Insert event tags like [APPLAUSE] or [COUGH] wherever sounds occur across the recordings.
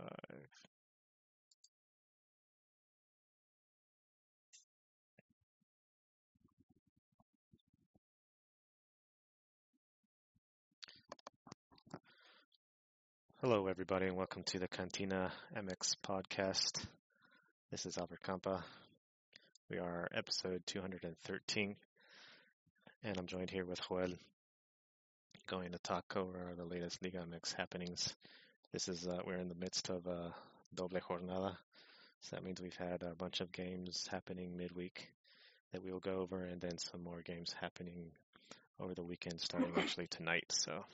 five. Hello, everybody, and welcome to the Cantina MX podcast. This is Albert Campa. We are episode 213, and I'm joined here with Joel, going to talk over the latest Liga MX happenings. This is uh, we're in the midst of a doble jornada, so that means we've had a bunch of games happening midweek that we will go over, and then some more games happening over the weekend, starting [CLEARS THROAT] actually tonight. So,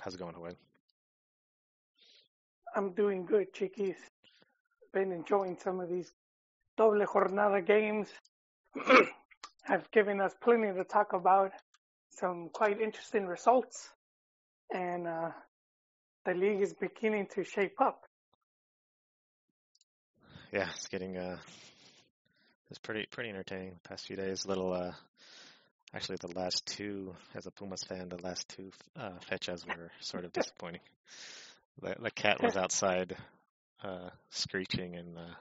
how's it going, Joel? I'm doing good, Chiquis. Been enjoying some of these doble jornada games. [CLEARS THROAT] have given us plenty to talk about. Some quite interesting results, and uh, the league is beginning to shape up. Yeah, it's getting uh, it's pretty pretty entertaining the past few days. Little uh, actually the last two, as a Pumas fan, the last two uh, fechas were sort of disappointing. The, the cat was [LAUGHS] outside uh, screeching and uh,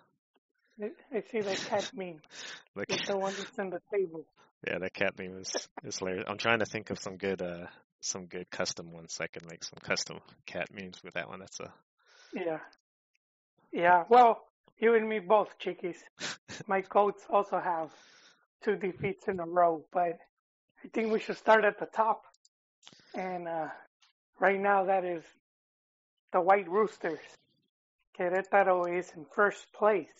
I, I see that cat [LAUGHS] meme. the, It's the one that's in the table. yeah, that cat meme is, is hilarious. I'm trying to think of some good uh, some good custom ones so I can make some custom cat memes with that one. That's a Yeah. Yeah, well, you and me both, Chiquis. My goats also have two defeats in a row, but I think we should start at the top. And uh, right now, that is the White Roosters. Querétaro is in first place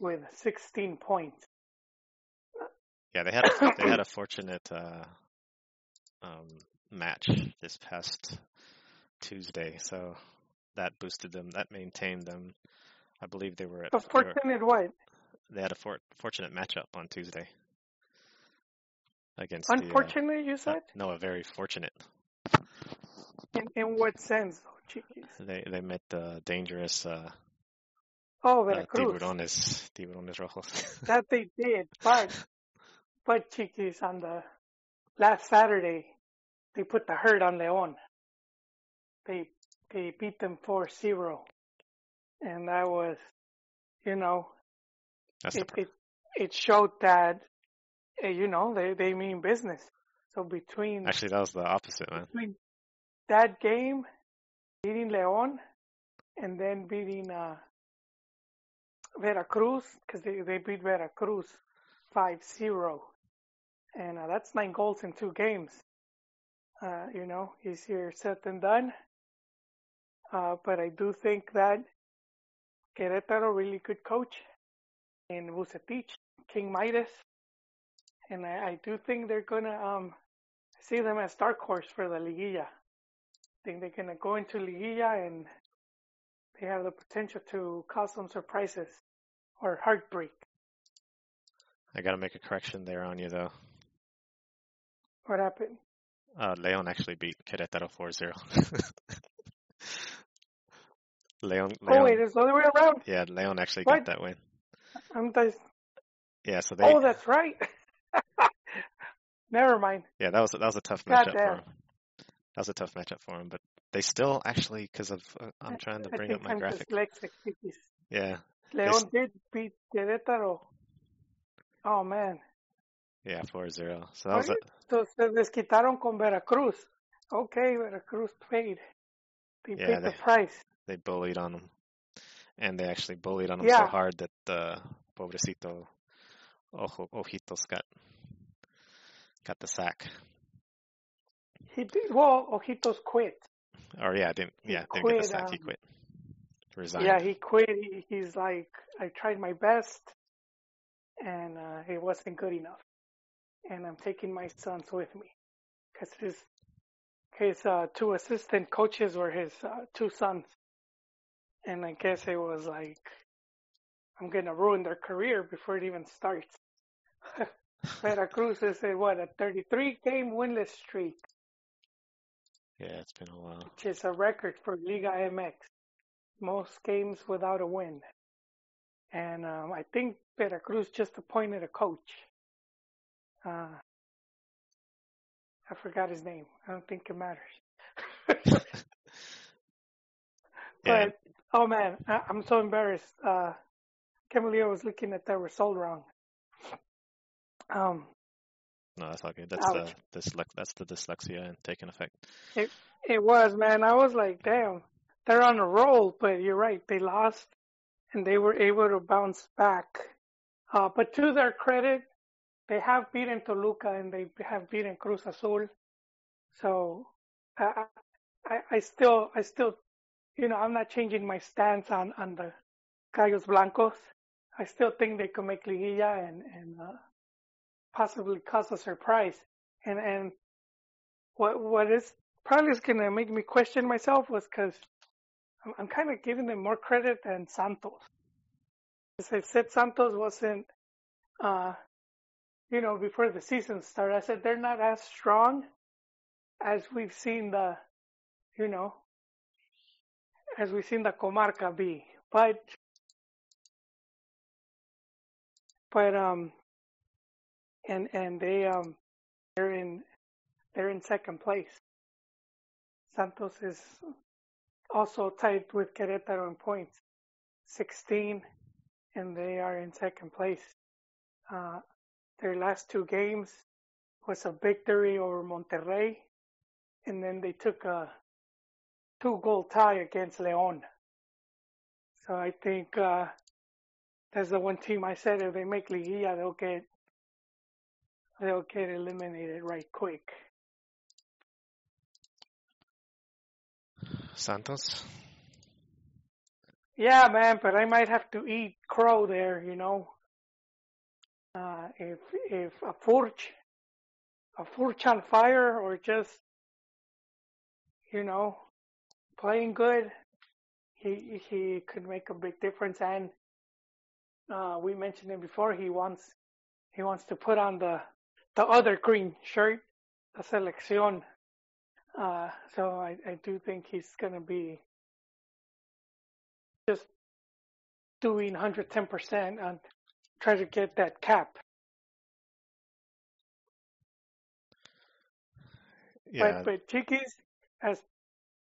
with 16 points. yeah. They had a, they had a [COUGHS] fortunate uh, um, match this past Tuesday, so that boosted them. That maintained them. I believe they were at were, fortunate what? they had a for, fortunate matchup on Tuesday against the, uh, you uh, said? no, a very fortunate. In, in what sense, though, Chiquis? They they met the dangerous uh, Oh, uh, Veracruz. tiburones tiburones rojos. That they did, but [LAUGHS] but Chiquis on the last Saturday they put the hurt on Leon. They they beat them 4-0. And that was you know, That's it it, it showed that uh, you know, they they mean business. So between actually that was the opposite, man. between that game beating Leon and then beating uh Veracruz because they, they beat Veracruz 5-0 and uh, that's nine goals in two games uh, you know easier said than done uh, but I do think that Querétaro really good coach in Vucetich King Midas and I, I do think they're gonna um, see them as dark horse for the Liguilla I think they're gonna go into Liguilla and they have the potential to cause some surprises or heartbreak. I got to make a correction there on you though. What happened? Uh, Leon actually beat Querétaro 4-0. [LAUGHS] Leon, Oh wait, it's the other way around. yeah, Leon actually What? got that win. I'm just, Yeah, so they, oh, that's right. [LAUGHS] Never mind. yeah, that was that was a tough God matchup for damn. him. That was a tough matchup for him, but they still actually because of uh, I'm trying to bring up my I'm graphic. Yeah, Leon s- did beat Querétaro. Oh man. yeah, 4-0. So that was a, Se desquitaron con Veracruz. Okay, Veracruz paid. They Yeah, paid the price. they bullied on him, and they actually bullied on him Yeah. so hard that uh, pobrecito Ojo, Ojitos got got the sack. He did well. Ojitos quit. Or yeah, didn't He yeah didn't get the quit, sack. he um, quit, resigned. Yeah, he quit. He, he's like, I tried my best, and uh, it wasn't good enough. And I'm taking my sons with me, because his his uh, two assistant coaches were his uh, two sons, and I guess it was like, I'm gonna ruin their career before it even starts. [LAUGHS] Veracruz is a what a 33 game winless streak, yeah, it's been a while. which is a record for Liga MX. Most games without a win. And um, I think Veracruz just appointed a coach. Uh, I forgot his name. I don't think it matters. [LAUGHS] Yeah, but Oh man, I, I'm so embarrassed. Uh, Camille was looking at that result wrong. Um, No, that's good. That's Ouch. the dyslex that's the dyslexia and taking effect. it was man. I was like, damn, they're on a roll. But you're right, they lost, and they were able to bounce back. Uh, but to their credit, they have beaten Toluca and they have beaten Cruz Azul. So I, I, I still, I still, you know, I'm not changing my stance on on the Gallos Blancos. I still think they could make Liguilla and and uh, possibly cause a surprise. And and what what is probably is gonna make me question myself was because I'm, I'm kind of giving them more credit than Santos. As I said, Santos wasn't, uh, you know, before the season started. I said they're not as strong as we've seen the, you know, as we've seen the Comarca be. But, but um, and and they um, they're in they're in second place. Santos is also tied with Querétaro in points, 16, and they are in second place. Uh, their last two games was a victory over Monterrey, and then they took a two-goal tie against León. So I think uh, that's the one team I said if they make Liguilla, they'll get they'll get eliminated right quick. Santos? Yeah, man, but I might have to eat crow there, you know. Uh, if if a forge, a Furch on fire, or just, you know, playing good, he he could make a big difference. And uh, we mentioned it before. He wants he wants to put on the the other green shirt, the selección. Uh, so I, I do think he's gonna be just doing 110% and try to get that cap. Yeah, But but Chiquis, as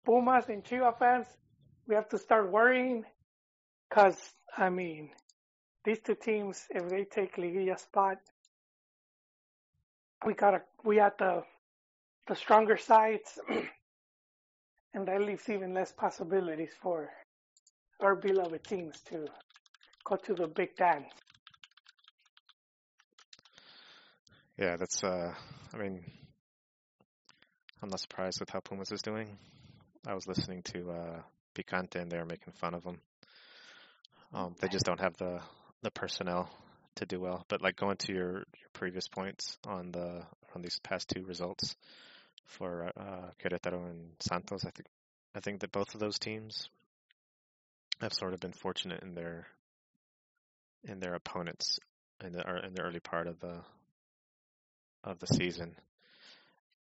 Pumas and Chiva fans, we have to start worrying because I mean, these two teams, if they take Liguilla spot, we gotta we have the the stronger sides, [CLEARS THROAT] and that leaves even less possibilities for our beloved teams to go to the Big Dance. Yeah, that's uh I mean I'm not surprised with how Pumas is doing. I was listening to uh Picante and they were making fun of them. Um they just don't have the the personnel to do well. But like going to your, your previous points on the on these past two results for uh Querétaro and Santos, I think I think that both of those teams have sort of been fortunate in their in their opponents in the in the early part of the of the season.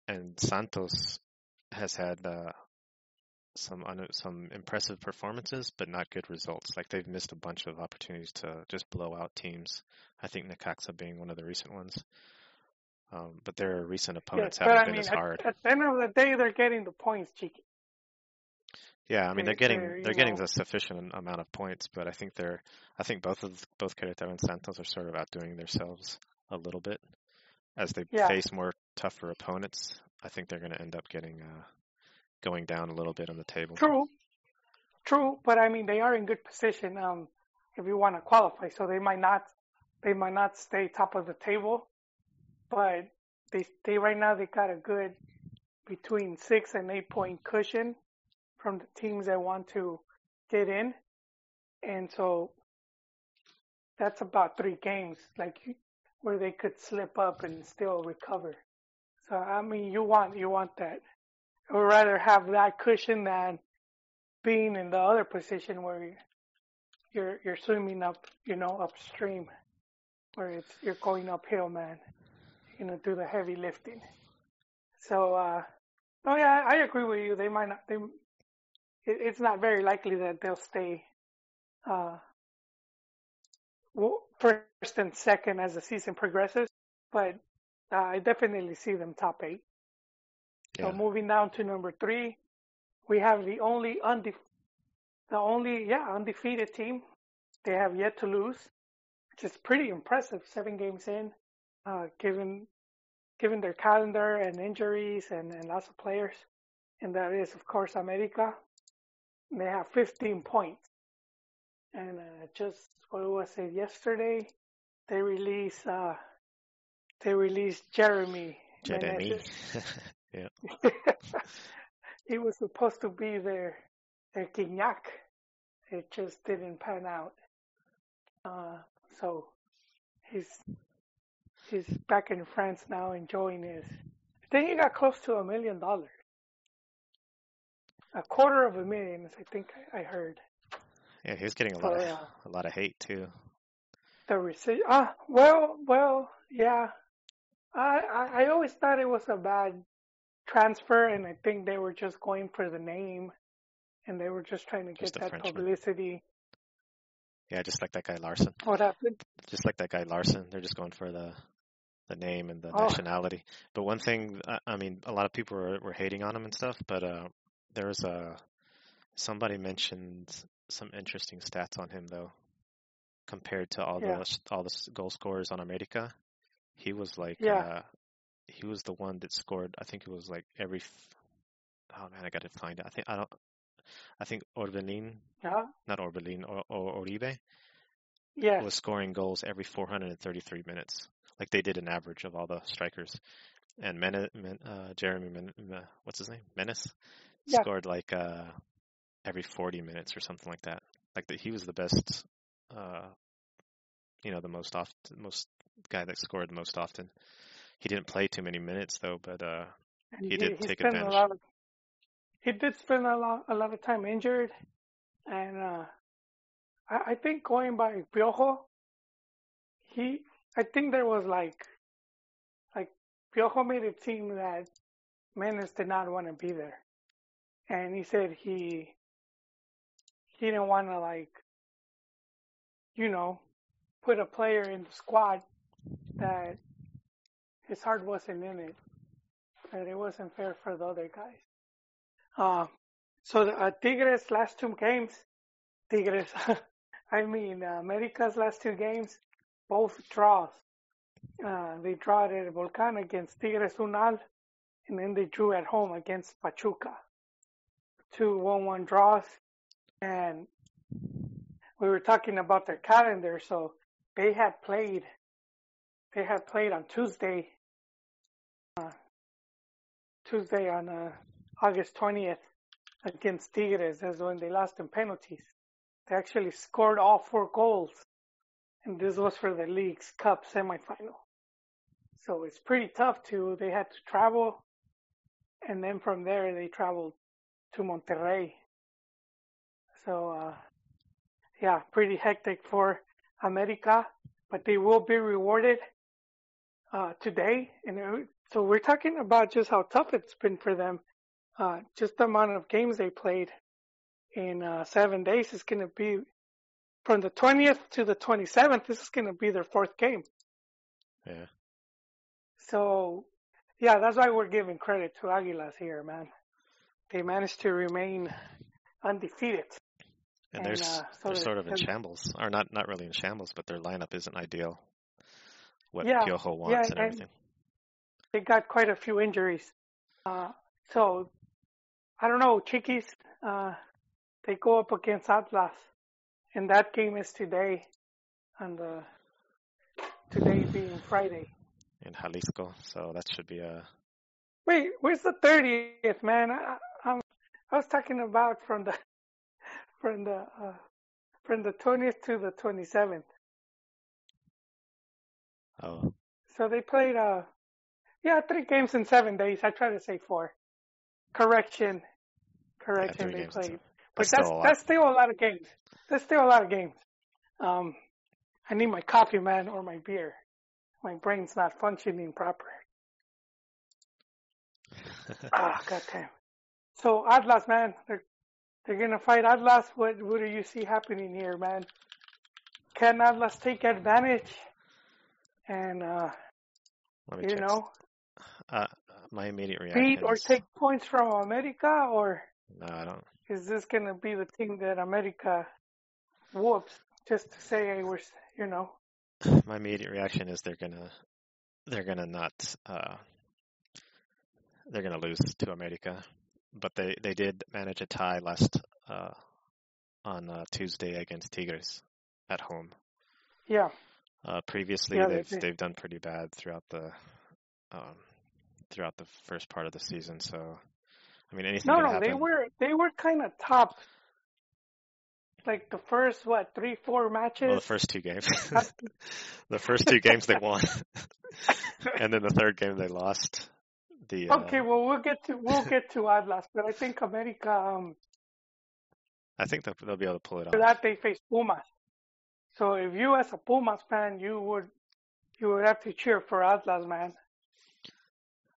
And Santos has had uh, some un- some impressive performances, but not good results. Like they've missed a bunch of opportunities to just blow out teams. I think Necaxa being one of the recent ones. Um, but their recent opponents but haven't I been mean, as hard. at the end of the day, they're getting the points, Chiqui. Yeah, I mean they're They're- getting they're, they're getting know- the sufficient amount of points, but I think they're I think both of both Querétaro and Santos are sort of outdoing themselves a little bit as they Yeah. face more tougher opponents. I think they're going to end up getting uh, going down a little bit on the table. True, true, but I mean they are in good position um, if you want to qualify. So they might not, they might not stay top of the table, but they they right now they got a good between six and eight point cushion from the teams that want to get in, and so that's about three games like where they could slip up and still recover. So I mean you want you want that. I would rather have that cushion than being in the other position where you're you're swimming up, you know, upstream, where it's you're going uphill, man. You know, do the heavy lifting. So, uh, oh yeah, I agree with you. They might not. They, it, it's not very likely that they'll stay uh, first and second as the season progresses, but uh, I definitely see them top eight. So moving down to number three, we have the only undef- the only yeah undefeated team. They have yet to lose, which is pretty impressive. Seven games in, uh, given given their calendar and injuries and, and lots of players, and that is of course America. They have 15 points, and uh, just what was it yesterday? They released uh, they released Jeremy. Jeremy. [LAUGHS] Yeah. [LAUGHS] he was supposed to be their their Gignac. It just didn't pan out. Uh, so he's he's back in France now, enjoying his. I think he got close to a million dollars. A quarter of a million, I think I heard. Yeah, he was getting a So, lot of yeah. a lot of hate too. The receipt. Ah, well, well, yeah. I, I I always thought it was a bad transfer, and I think they were just going for the name, and they were just trying to get Just a that Frenchman. publicity. Yeah, just like that guy Larson. What happened? Just like that guy Larson. They're just going for the the name and the Oh. nationality. But one thing, I, I mean, a lot of people were, were hating on him and stuff. But uh, there was a somebody mentioned some interesting stats on him though, compared to all Yeah. the all the goal scorers on America. He was like, Yeah. uh, he was the one that scored. I think it was like every. Oh man, I gotta find it. I think I don't. I think Orbelin, Yeah. not Orbelin, or, or Oribe Yes. was scoring goals every 433 minutes, like they did an average of all the strikers. And Men, Men, uh, Jeremy, Men, what's his name, Menace, Yeah. scored like uh, every 40 minutes or something like that. Like that, he was the best, uh, you know, the most often, most guy that scored the most often. He didn't play too many minutes though, but uh, And he did take spent advantage. A lot of, he did spend a lot, a lot of time injured, and uh, I, I think going by Piojo, he, I think there was like, like Piojo made it seem that Menez did not want to be there, and he said he, he didn't want to like, you know, put a player in the squad that his heart wasn't in it that it wasn't fair for the other guys. Uh, so the uh, Tigres last two games, Tigres, [LAUGHS] I mean uh, America's last two games, both draws. Uh, they drew at El Volcan against Tigres UANL, and then they drew at home against Pachuca. Two 1-1 draws, and we were talking about their calendar, so they had played, they had played on Tuesday Tuesday on uh, August 20th against Tigres. That's when they lost in penalties. They actually scored all four goals, and this was for the Leagues Cup semifinal. So it's pretty tough too. They had to travel, and then from there they traveled to Monterrey. So uh, yeah, pretty hectic for America, but they will be rewarded uh, today, and so we're talking about just how tough it's been for them. Uh, just the amount of games they played in uh, seven days is going to be from the 20th to the 27th. This is going to be their fourth game. Yeah. So, yeah, that's why we're giving credit to Aguilas here, man. They managed to remain undefeated. And they're, And, s- uh, so they're they- sort of in shambles, or not not really in shambles, but their lineup isn't ideal. What Yeah, Piojo wants yeah, and and- everything. They got quite a few injuries. Uh, so, I don't know, Chiquis, uh, they go up against Atlas, and that game is today, and the today being Friday. in Jalisco, so that should be a Wait, where's the thirtieth, man? I, I, I was talking about from the from the uh, from the twentieth to the twenty seventh. oh So they played uh yeah, three games in seven days. I try to say four. Correction. Correction three they played. But That's that's still a lot. that's still a lot of games. That's still a lot of games. Um I need my coffee man or my beer. My brain's not functioning proper. [LAUGHS] Ah, goddamn. So Atlas, man, they're they're gonna fight Atlas. What what do you see happening here, man? Can Atlas take advantage? And uh, you check. know, Uh, my immediate reaction beat or is take points from America, or no, I don't. is this gonna be the team that America whoops just to say hey, we're you know [SIGHS] My immediate reaction is they're gonna they're gonna not uh, they're gonna lose to America, but they they did manage a tie last uh, on uh, Tuesday against Tigres at home. yeah Uh, previously, Yeah, they they've they've done pretty bad throughout the um, throughout the first part of the season. So, I mean, anything no no happen. they were they were kind of top like the first what three four matches well, the first two games, [LAUGHS] the first two games they won, [LAUGHS] and then the third game they lost. The uh, okay well we'll get to we'll get to Atlas but I think America um I think they'll, they'll be able to pull it off. that they face Pumas so if you as a Pumas fan you would you would have to cheer for Atlas man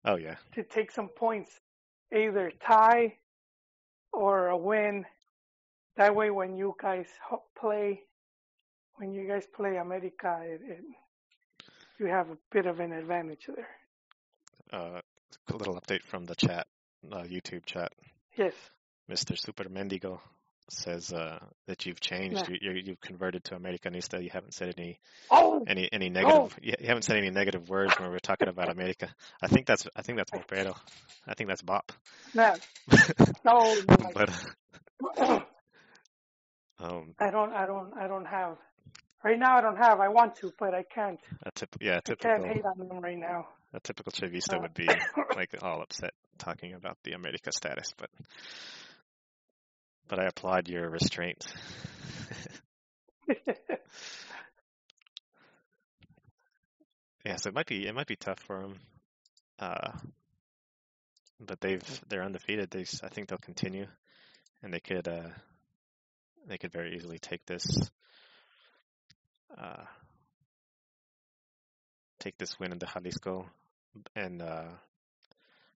Oh yeah, to take some points, either tie or a win. That way, when you guys play, when you guys play America, it, it, you have a bit of an advantage there. uh, a little update from the chat, uh, YouTube chat. Yes. Mr. Super Mendigo says uh, that you've changed. Yeah. You, you've converted to Americanista. You haven't said any Oh, any any negative. You you haven't said any negative words when we're talking about America. I think that's I think that's Mopero. I think that's Bop. [LAUGHS] no, no. but [COUGHS] um, I don't, I don't, I don't have. Right now, I don't have. I want to, but I can't. a tip, yeah, a I can't hate on them right now. A typical Chavista Uh, would be [COUGHS] like all upset talking about the America status, but but I applaud your restraint. [LAUGHS] Yeah, so it might be it might be tough for them, uh, but they've they're undefeated. They I think they'll continue, and they could uh, they could very easily take this uh, take this win into Jalisco, and uh,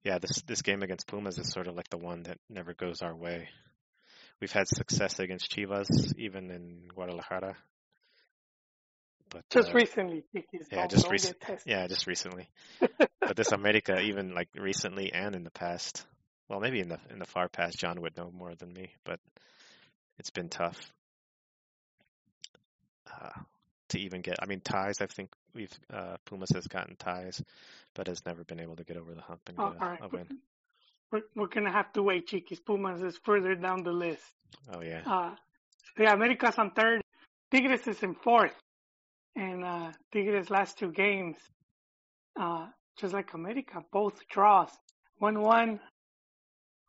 yeah, this this game against Pumas is sort of like the one that never goes our way. We've had success against Chivas, even in Guadalajara, but Just uh, recently, yeah, just recent- yeah, just recently. [LAUGHS] but this America, even like recently and in the past, well, maybe in the in the far past, John would know more than me, but it's been tough uh, to even get. I mean, ties. I think we've uh, Pumas has gotten ties, but has never been able to get over the hump and Oh, get a, right. a win. We're, we're gonna have to wait, Chiquis. Pumas is further down the list. Oh yeah, Uh, yeah, America's on third. Tigres is in fourth. And uh, Tigres' last two games, uh, just like America, both draws. 1-1,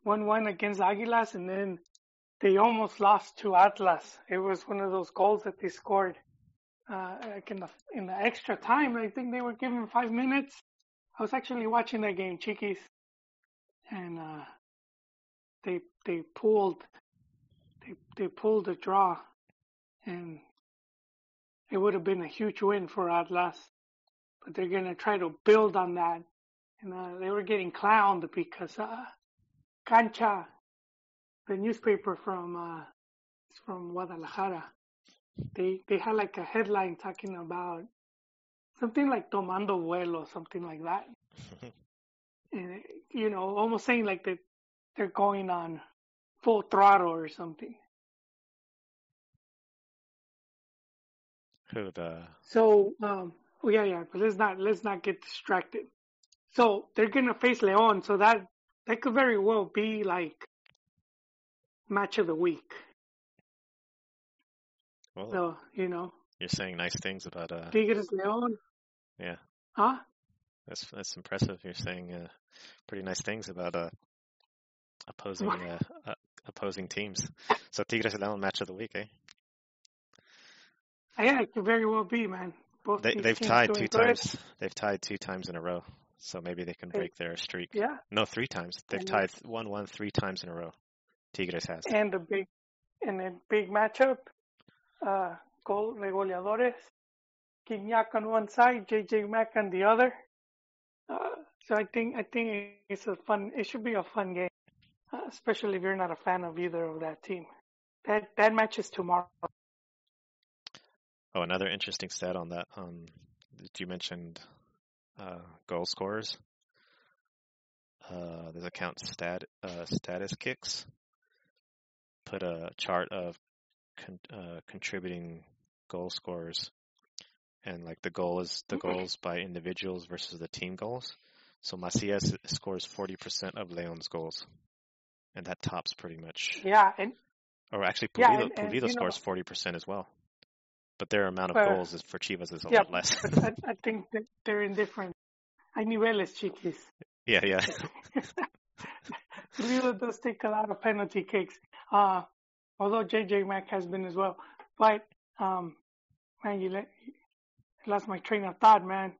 1-1 against Aguilas, and then they almost lost to Atlas. It was one of those goals that they scored uh, like in the in the extra time. I think they were given five minutes. I was actually watching that game, Chiquis, and uh, they they pulled they they pulled a draw, and it would have been a huge win for Atlas. But they're gonna try to build on that, and uh, they were getting clowned because uh, Cancha, the newspaper from uh, from Guadalajara, they they had like a headline talking about something like tomando vuelo, or something like that, [LAUGHS] and you know, almost saying like that they're going on full throttle or something. who the So, um, oh yeah, yeah, but let's not let's not get distracted. So they're gonna face Leon, so that that could very well be like match of the week. Well, So you know, you're saying nice things about uh, Tigres Leon, yeah, huh? that's that's impressive. You're saying uh, pretty nice things about uh, opposing [LAUGHS] uh, uh, opposing teams. So Tigres León match of the week, eh? Yeah, it could very well be, man. Both they, they've tied two good. times. They've tied two times in a row. So maybe they can break their streak. Yeah, No, three times. They've And tied one one three times in a row. Tigres has. and the big and a big matchup. Uh, goal de goleadores. On one side, JJ Mack on the other. Uh, so I think I think it's a fun. It should be a fun game, uh, especially if you're not a fan of either of that team. That that match is tomorrow. Oh, another interesting stat on that. Um, that you mentioned uh, goal scorers. Uh, there's a count stat uh, status kicks. put a chart of con- uh, contributing goal scorers, and like the goal is the goals by individuals versus the team goals. So Macias scores 40% of Leon's goals, and that tops pretty much. Yeah, and Or actually, Yeah, Pulido, and- and, Pulido scores 40% as well, but their amount of But- goals is for Chivas is a yeah, lot less. I, I think they're in different. Hay niveles, chiquis. [LAUGHS] yeah, yeah, [LAUGHS] Pulido does take a lot of penalty kicks. Uh, although JJ Mack has been as well. But um, man, you let lost my train of thought, man.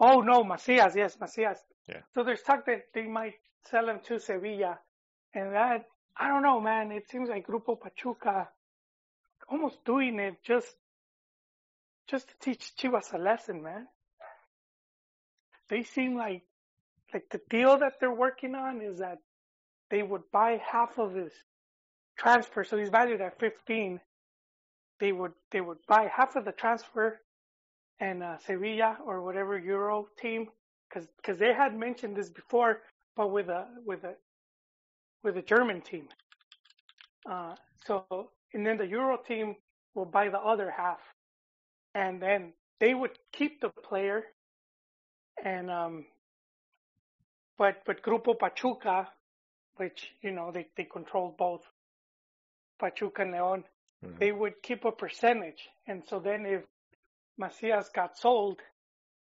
Oh no, Macias, yes, Macias. Yeah. So there's talk that they might sell him to Sevilla, and that I don't know, man. It seems like Grupo Pachuca almost doing it just just to teach Chivas a lesson, man. They seem like like the deal that they're working on is that they would buy half of his transfer, so he's valued at 15. They would they would buy half of the transfer, and uh, Sevilla or whatever Euro team, because because they had mentioned this before, but with a with a with a German team. Uh, so and then the Euro team will buy the other half, and then they would keep the player, and um, but but Grupo Pachuca, which you know they they control both Pachuca and Leon, Mhm. they would keep a percentage, and so then if Macias got sold,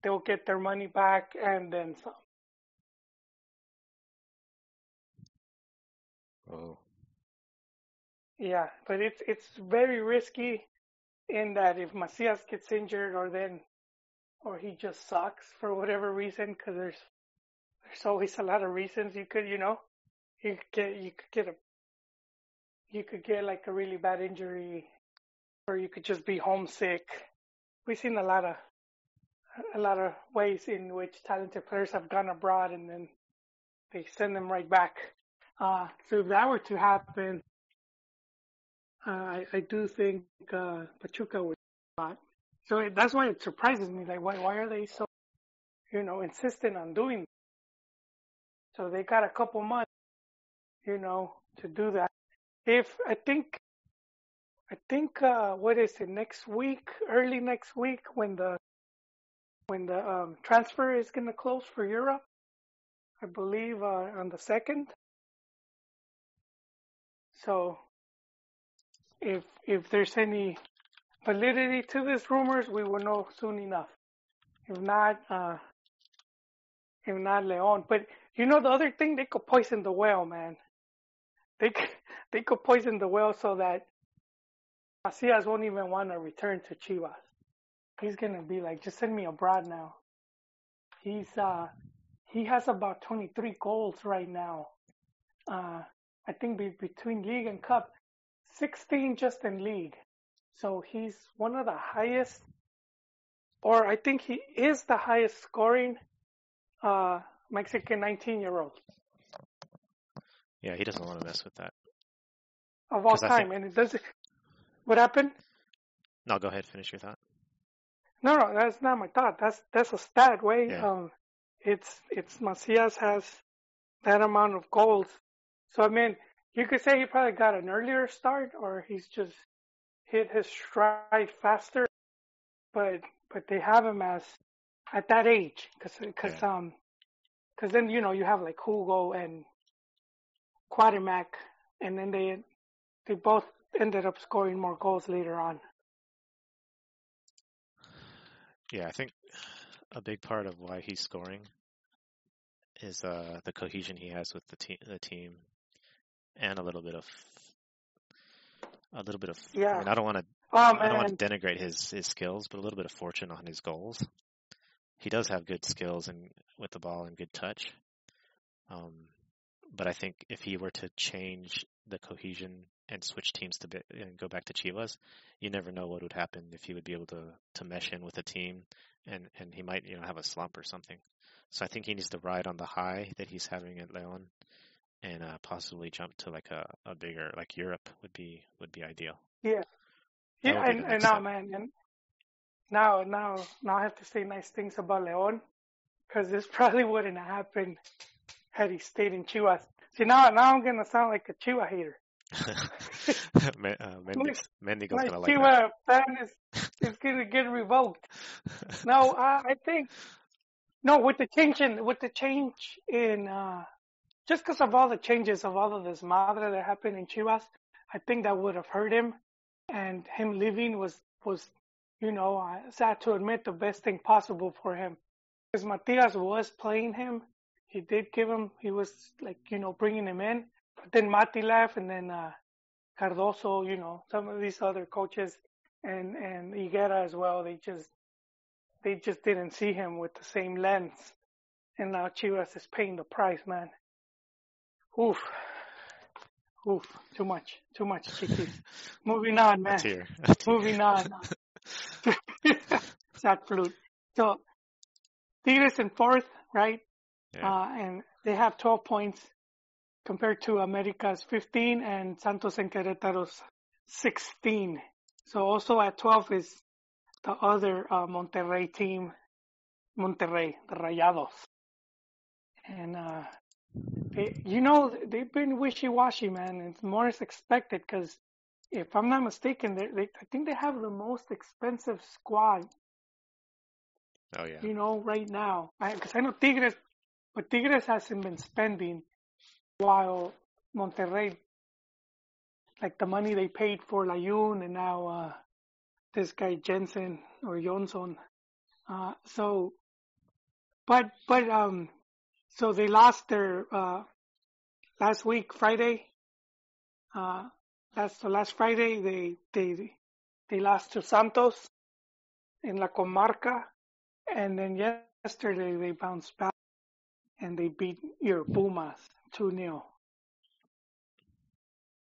they'll get their money back and then some. Oh, Yeah, but it's it's very risky in that if Macias gets injured or then or he just sucks for whatever reason, because there's there's always a lot of reasons you could you know you could get you could get a you could get like a really bad injury or you could just be homesick. We've seen a lot of a lot of ways in which talented players have gone abroad and then they send them right back. Uh, so if that were to happen, uh, I, I do think uh, Pachuca would not. So that's why it surprises me. Like, why why are they so, you know, insistent on doing? That? So they got a couple months, you know, to do that. If I think, I think uh, what is it next week, early next week, when the when the um, transfer is going to close for Europe, I believe uh, on the second. So if if there's any validity to these rumors, we will know soon enough. If not, uh, if not Leon. But you know the other thing, they could poison the well, man. They could, they could poison the well so that Macias won't even want to return to Chivas. He's gonna be like, just send me abroad now. He's uh, he has about 23 goals right now. Uh, I think be, between league and cup, 16 just in league. So he's one of the highest, or I think he is the highest scoring uh, Mexican 19 year old yeah, he doesn't want to mess with that. Of all time. think- And it does. What happened? No, go ahead, finish your thought. No, no, that's not my thought. That's that's a stat. Way. Yeah. Um, it's it's Macias has that amount of goals. So I mean, you could say he probably got an earlier start, or he's just hit his stride faster. But but they have him as at that age, because because Yeah. um because then you know you have like Hugo and Cuauhtémoc, and then they they both ended up scoring more goals later on. Yeah, I think a big part of why he's scoring is uh, the cohesion he has with the team, the team, and a little bit of a little bit of. I Yeah. mean, I don't want to. Oh I don't want to denigrate his his skills, but a little bit of fortune on his goals. He does have good skills and with the ball and good touch. Um, but I think if he were to change the cohesion and switch teams to be, and go back to Chivas, you never know what would happen if he would be able to to mesh in with a team, and and he might you know have a slump or something. So I think he needs to ride on the high that he's having at Leon, and uh, possibly jump to like a, a bigger like Europe would be would be ideal. Yeah. Yeah, and, and now, man, and now, now, now I have to say nice things about Leon, because this [LAUGHS] probably wouldn't have happened had he stayed in Chivas. See, now, now I'm gonna sound like a Chiva hater. [LAUGHS] Men- uh, My gonna like that. Fan is, is gonna get revoked. [LAUGHS] No, uh, I think no with the change in with the change in uh, just because of all the changes of all of this madre that happened in Chivas, I think that would have hurt him, and him leaving was was you know uh, sad to admit the best thing possible for him because Matias was playing him. He did give him. He was like you know bringing him in, then Mati left, and then uh, Cardozo, you know, some of these other coaches and and Higuera as well. They just they just didn't see him with the same lens, and now Chivas is paying the price, man. Oof, oof, too much, too much, chiquis. [LAUGHS] Moving on, man. tear. A tear. Moving on. [LAUGHS] Sad flute. So Tigres in fourth, right? Yeah. Uh, and they have 12 points compared to America's 15 and Santos and Querétaro's 16. So also at 12 is the other uh, Monterrey team, Monterrey, the Rayados. And, uh, they, you know, they've been wishy-washy, man. It's more as expected because if I'm not mistaken, they, they, I think they have the most expensive squad oh yeah. you know, right now. Because I, know Tigres, but Tigres hasn't been spending while Monterrey, like the money they paid for Layun and now uh, this guy Jensen or Johnson. Uh, so, but but um, so they lost their uh, last week Friday. Uh, last so last Friday they they they lost to Santos in La Comarca and then yesterday they bounced back and they beat your Pumas 2 0.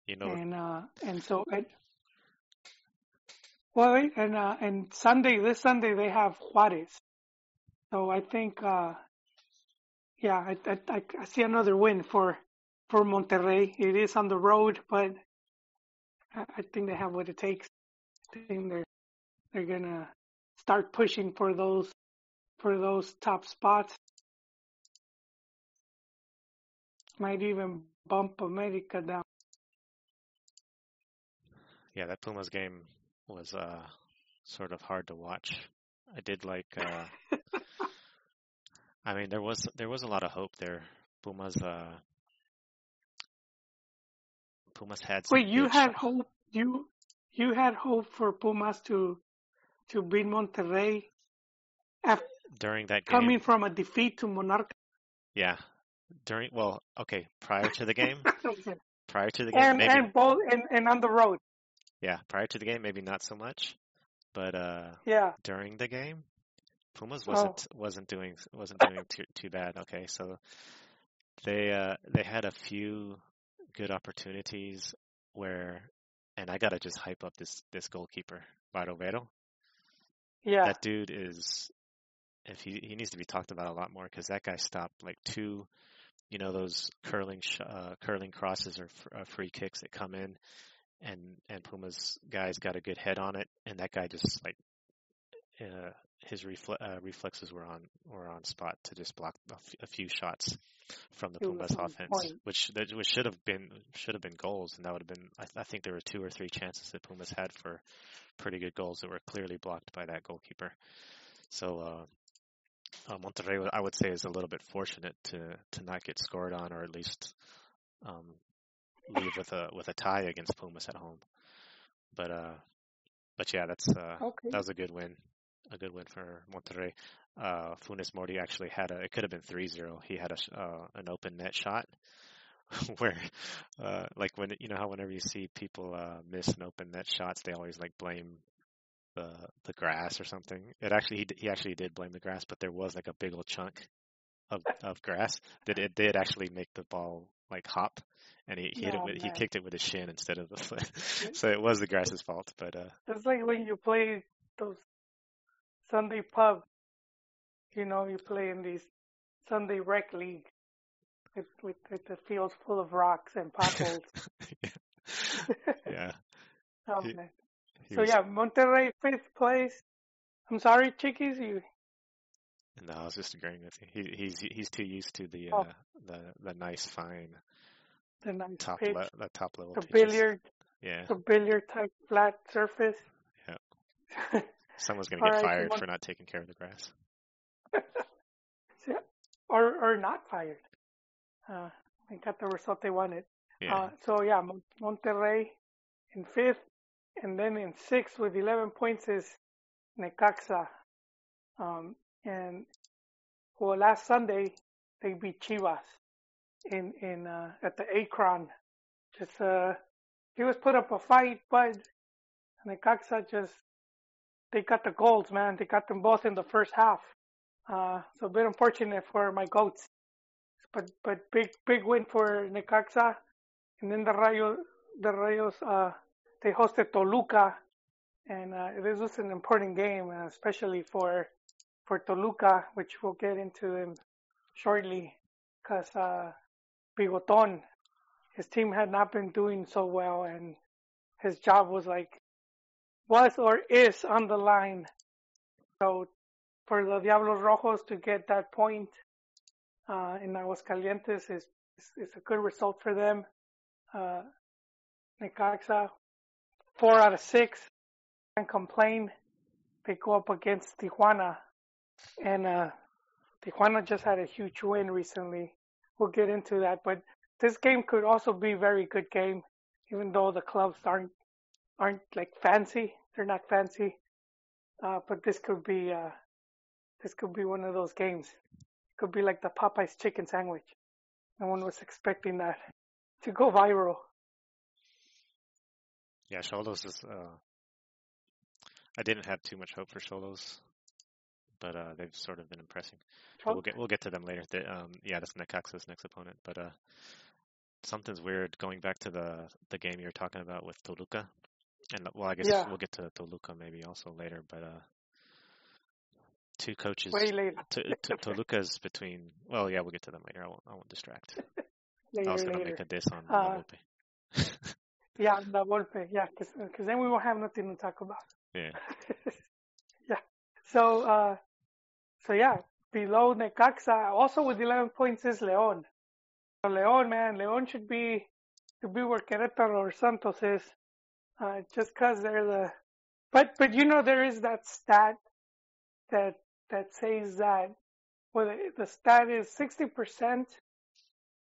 You know, And, uh, and so, and, well, wait, and, uh, and Sunday, this Sunday they have Juarez. So I think, uh, yeah, I, I, I see another win for, for Monterrey. It is on the road, but I, I think they have what it takes. I think they're, they're gonna start pushing for those for those top spots. Might even bump America down. yeah, that Pumas game was uh sort of hard to watch. I did like uh [LAUGHS] I mean there was there was a lot of hope there. Pumas uh Pumas had Wait, you had shot- hope you you had hope for Pumas to to beat Monterrey after during that game. coming from a defeat to Monarca. Yeah. During well, okay, prior to the game, [LAUGHS] prior to the game, and maybe and both and, and on the road. yeah, prior to the game, maybe not so much, but uh, Yeah. during the game, Pumas Oh. wasn't wasn't doing wasn't doing too too bad. Okay, so they uh they had a few good opportunities where, and I gotta just hype up this this goalkeeper, Barovero. Yeah. That dude is, if he he needs to be talked about a lot more because that guy stopped like two, you know, those curling sh- uh, curling crosses or f- uh, free kicks that come in, and and Puma's guys got a good head on it, and that guy just like, uh, his refle- uh, reflexes were on were on spot to just block a, f- a few shots from the He was Pumas offense, point. which that which should have been should have been goals, and that would have been I, I think there were two or three chances that Pumas had for pretty good goals that were clearly blocked by that goalkeeper. So uh, Monterrey, I would say, is a little bit fortunate to to not get scored on, or at least um, leave with a with a tie against Pumas at home. But uh, but yeah, that's uh, Okay. that was a good win, a good win for Monterrey. Uh, Funes Mori actually had a, it could have been 3-0. He had a, uh, an open net shot [LAUGHS] where, uh, like when, you know how whenever you see people, uh, miss an open net shots, they always like blame the, the grass or something. It actually, he, he actually did blame the grass, but there was like a big old chunk of, [LAUGHS] of grass that it did actually make the ball like hop. And he, he hit it Oh, with, he kicked it with his shin instead of the foot. [LAUGHS] so it was the grass's fault, but, uh, It's like when you play those Sunday pub. You know, you play in these Sunday rec league with with, with the fields full of rocks and [LAUGHS] potholes. yeah. oh, He- man. He So was- yeah, Monterrey fifth place. I'm sorry, Chickies, You No, I was just agreeing with you. He, he's he's too used to the Oh. uh, the the nice fine the nice top pitch, le- the top level the pitches. billiard, Yeah, the billiard type flat surface. Yeah. [LAUGHS] someone's gonna get right, fired for not taking care of the grass. [LAUGHS] or or not fired. Uh, they got the result they wanted. Yeah, Uh, so yeah, Mon- Monterrey in fifth, and then in sixth with 11 points is Necaxa. Um, and well, last Sunday they beat Chivas in in uh, at the Akron. Just uh, he was put up a fight, but Necaxa just they got the goals, man. They got them both in the first half. Uh, so a bit unfortunate for my goats, but but big big win for Necaxa. And then the Rayo, the Rayos, uh, they hosted Toluca, and uh, this was an important game, uh, especially for for Toluca, which we'll get into shortly, because uh, Bigoton, his team had not been doing so well, and his job was like was or is on the line. So for the Diablos Rojos to get that point uh, in Aguascalientes is, is is a good result for them uh, Necaxa, four out of six, can't complain. They go up against Tijuana, and uh, Tijuana just had a huge win recently. We'll get into that, but this game could also be a very good game, even though the clubs aren't aren't like fancy. They're not fancy, uh, but this could be uh, this could be one of those games. It could be like the Popeyes chicken sandwich. No one was expecting that to go viral. Yeah. Xolos is. Uh, I didn't have too much hope for Xolos, but uh, they've sort of been impressing. But we'll get we'll get to them later. They, um, yeah, that's Necaxa's next opponent. But uh, something's weird going back to the the game you were talking about with Toluca, and well, I guess Yeah. we'll get to Toluca maybe also later. But uh, two coaches. Way later. To, to, Toluca's between. Well, yeah, we'll get to them later. I won't. I won't distract. [LAUGHS] I was gonna later. make a diss on Uh. [LAUGHS] Yeah, La Volpe. Yeah, because then we won't have nothing to talk about. yeah. yeah. So, uh, so yeah, below Necaxa, also with 11 points is León. So León, man, León should be to be where Querétaro or Santos is, uh, just because they're the. But but you know there is that stat that that says that well the, the stat is 60 percent,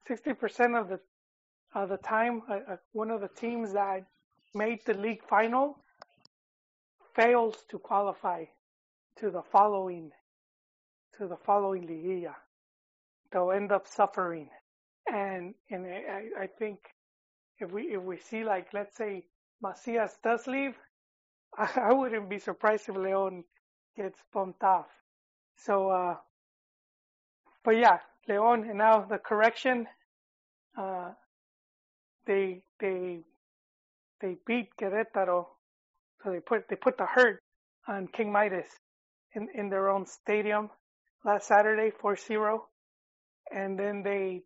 60 percent of the of the time uh, uh, one of the teams that made the league final fails to qualify to the following to the following liguilla. They'll end up suffering, and and I, I think if we if we see like let's say Macias does leave, [LAUGHS] I, I wouldn't be surprised if Leon gets bumped off. So, uh, but yeah, Leon, and now the correction. Uh, they they they beat Querétaro, so they put they put the hurt on King Midas in in their own stadium last Saturday, 4-0, and then they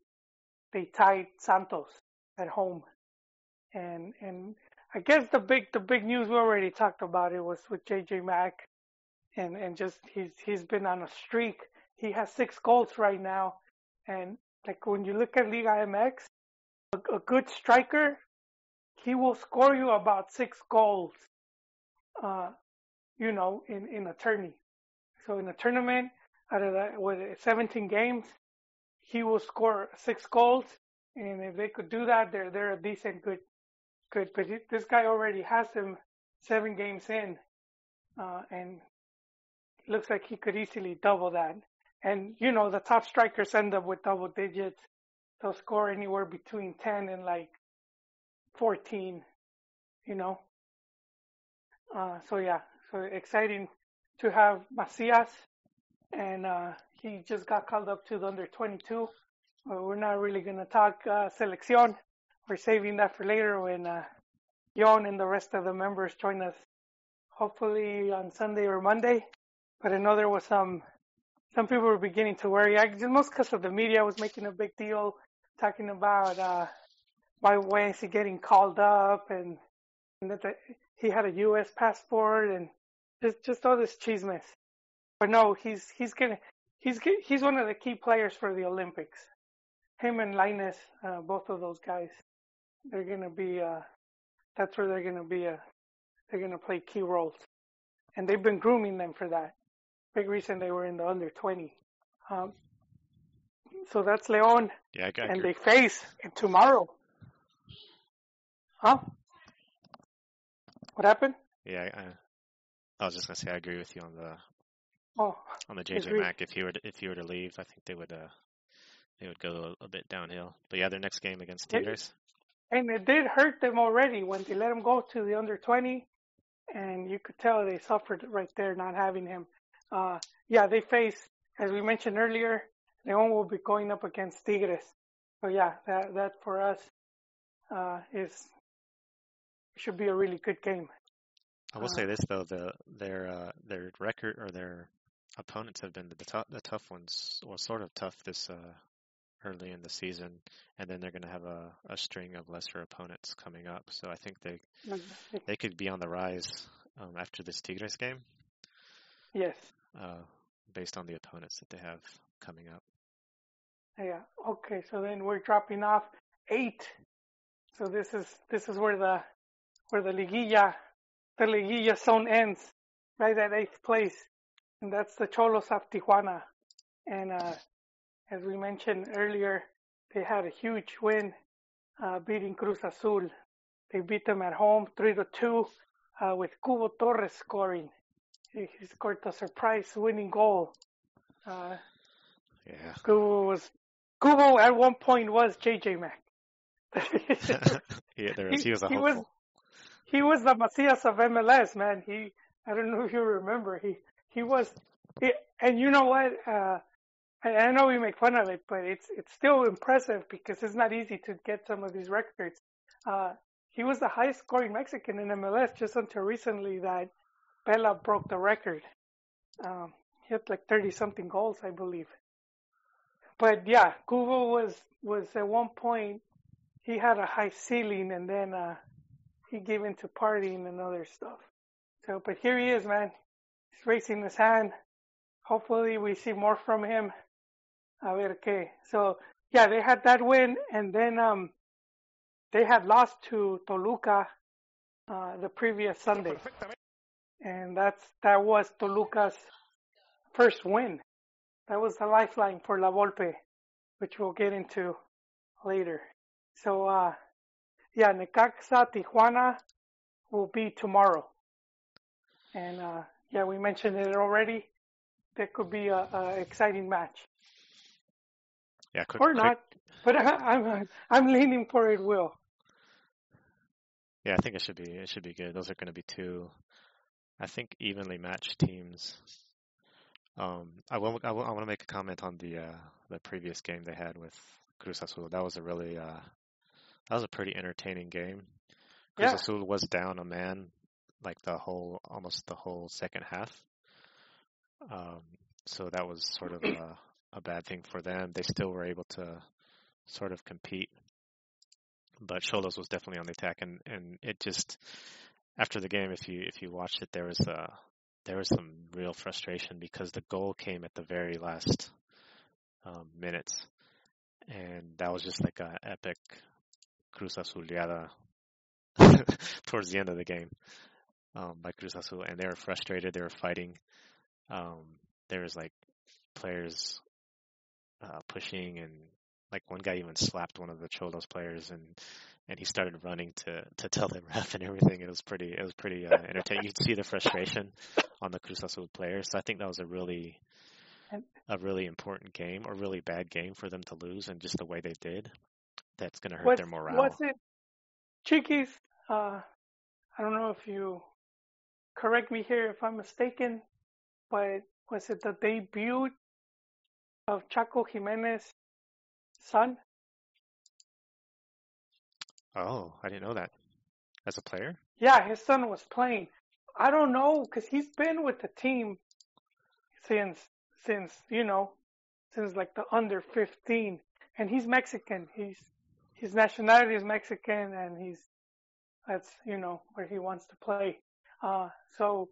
they tied Santos at home, and and I guess the big the big news we already talked about it was with JJ Mack, and and just he's he's been on a streak. He has six goals right now, and like when you look at Liga MX, a, a good striker, he will score you about six goals, uh, you know, in, in a tourney. So in a tournament, out of that, with 17 games, he will score six goals. And if they could do that, they're, they're a decent, good, good. But this guy already has him seven games in, uh, and looks like he could easily double that. And, you know, the top strikers end up with double digits they'll score anywhere between 10 and like 14, you know. Uh, so yeah, so exciting to have Macias, and uh, he just got called up to the under 22. Uh, we're not really gonna talk uh, selección. We're saving that for later when uh, Yon and the rest of the members join us, hopefully on Sunday or Monday. But I know there was some some people were beginning to worry. I, most because of the media was making a big deal, talking about uh, why is he getting called up and, and that the, he had a U.S. passport and just just all this chismes. But no, he's he's gonna he's he's one of the key players for the Olympics. him and Lainez, uh, both of those guys, they're gonna be. Uh, that's where they're gonna be. Uh, they're gonna play key roles, and they've been grooming them for that. Big reason they were in the under 20. Um, so that's Leon, Yeah, I, I and agree. they face tomorrow. Huh? What happened? Yeah, I, I was just gonna say I agree with you on the Oh, on the JJ. Mack. If he were to, if he were to leave, I think they would uh they would go a, a bit downhill. But yeah, their next game against. Tigres. and it did hurt them already when they let him go to the under 20, and you could tell they suffered right there not having him. Uh, yeah, they face, as we mentioned earlier, Leon will be going up against Tigres. So yeah, that that for us uh, is should be a really good game. I will Uh, say this though, the their uh, their record or their opponents have been the tough the tough ones, or sort of tough this uh, early in the season, and then they're going to have a, a string of lesser opponents coming up. So I think they they could be on the rise um, after this Tigres game, Yes. uh, based on the opponents that they have coming up. Yeah. Okay. So then we're dropping off eight. So this is this is where the where the liguilla the liguilla zone ends, right at eighth place, and that's the Xolos of Tijuana. And uh, as we mentioned earlier, they had a huge win, uh, beating Cruz Azul. They beat them at home three to two, uh, with Cubo Torres scoring. He, he scored the surprise winning goal. Uh, Yeah. Cubo was Cubo at one point was JJ Mac. [LAUGHS] yeah, there was, he was a he hopeful. was he was the Macias of MLS, man. He I don't know if you remember. He he was he, and you know what? Uh I, I know we make fun of it, but it's it's still impressive because it's not easy to get some of these records. Uh he was the highest scoring Mexican in MLS just until recently that Vela broke the record. Um he had like thirty something goals, I believe. But yeah, Cubo was was at one point he had a high ceiling and then uh he gave into partying and other stuff. So but here he is, man. He's raising his hand. Hopefully we see more from him. A ver qué. So yeah, they had that win and then um they had lost to Toluca uh the previous Sunday. And that's that was Toluca's first win. That was the lifeline for La Volpe, which we'll get into later. So, uh, yeah, Necaxa Tijuana will be tomorrow. And, uh, yeah, we mentioned it already. That could be a, a exciting match. Yeah, quick, Or quick- not, [LAUGHS] but I, I'm, I'm leaning for it will. Yeah, I think it should be it should be good. Those are going to be two, I think, evenly matched teams. Um, I will I, I want to make a comment on the uh, the previous game they had with Cruz Azul. That was a really uh, that was a pretty entertaining game. Cruz Yeah. Azul was down a man like the whole almost the whole second half. Um, so that was sort of a, a bad thing for them. They still were able to sort of compete but Xolos was definitely on the attack, and and it just after the game, if you if you watched it, there was uh there was some real frustration because the goal came at the very last um, minutes, and that was just like an epic Cruz Azuleada [LAUGHS] towards the end of the game um, by Cruz Azul, and they were frustrated. They were fighting. Um, there was like players uh, pushing and like one guy even slapped one of the Xolos players and and he started running to to tell the [LAUGHS] ref and everything. It was pretty it was pretty uh, entertaining. You could see the frustration on the Cruz Azul players. So I think that was a really a really important game or really bad game for them to lose and just the way they did. That's going to hurt Was, their morale. was it Chiquis? Uh, I don't know if you correct me here if I'm mistaken, but was it the debut of Chaco Giménez son? Oh, I didn't know that. As a player? Yeah, his son was playing. I don't know because he's been with the team since since you know since like the under 15, and he's Mexican. He's his nationality is Mexican, and he's that's you know where he wants to play. Uh, so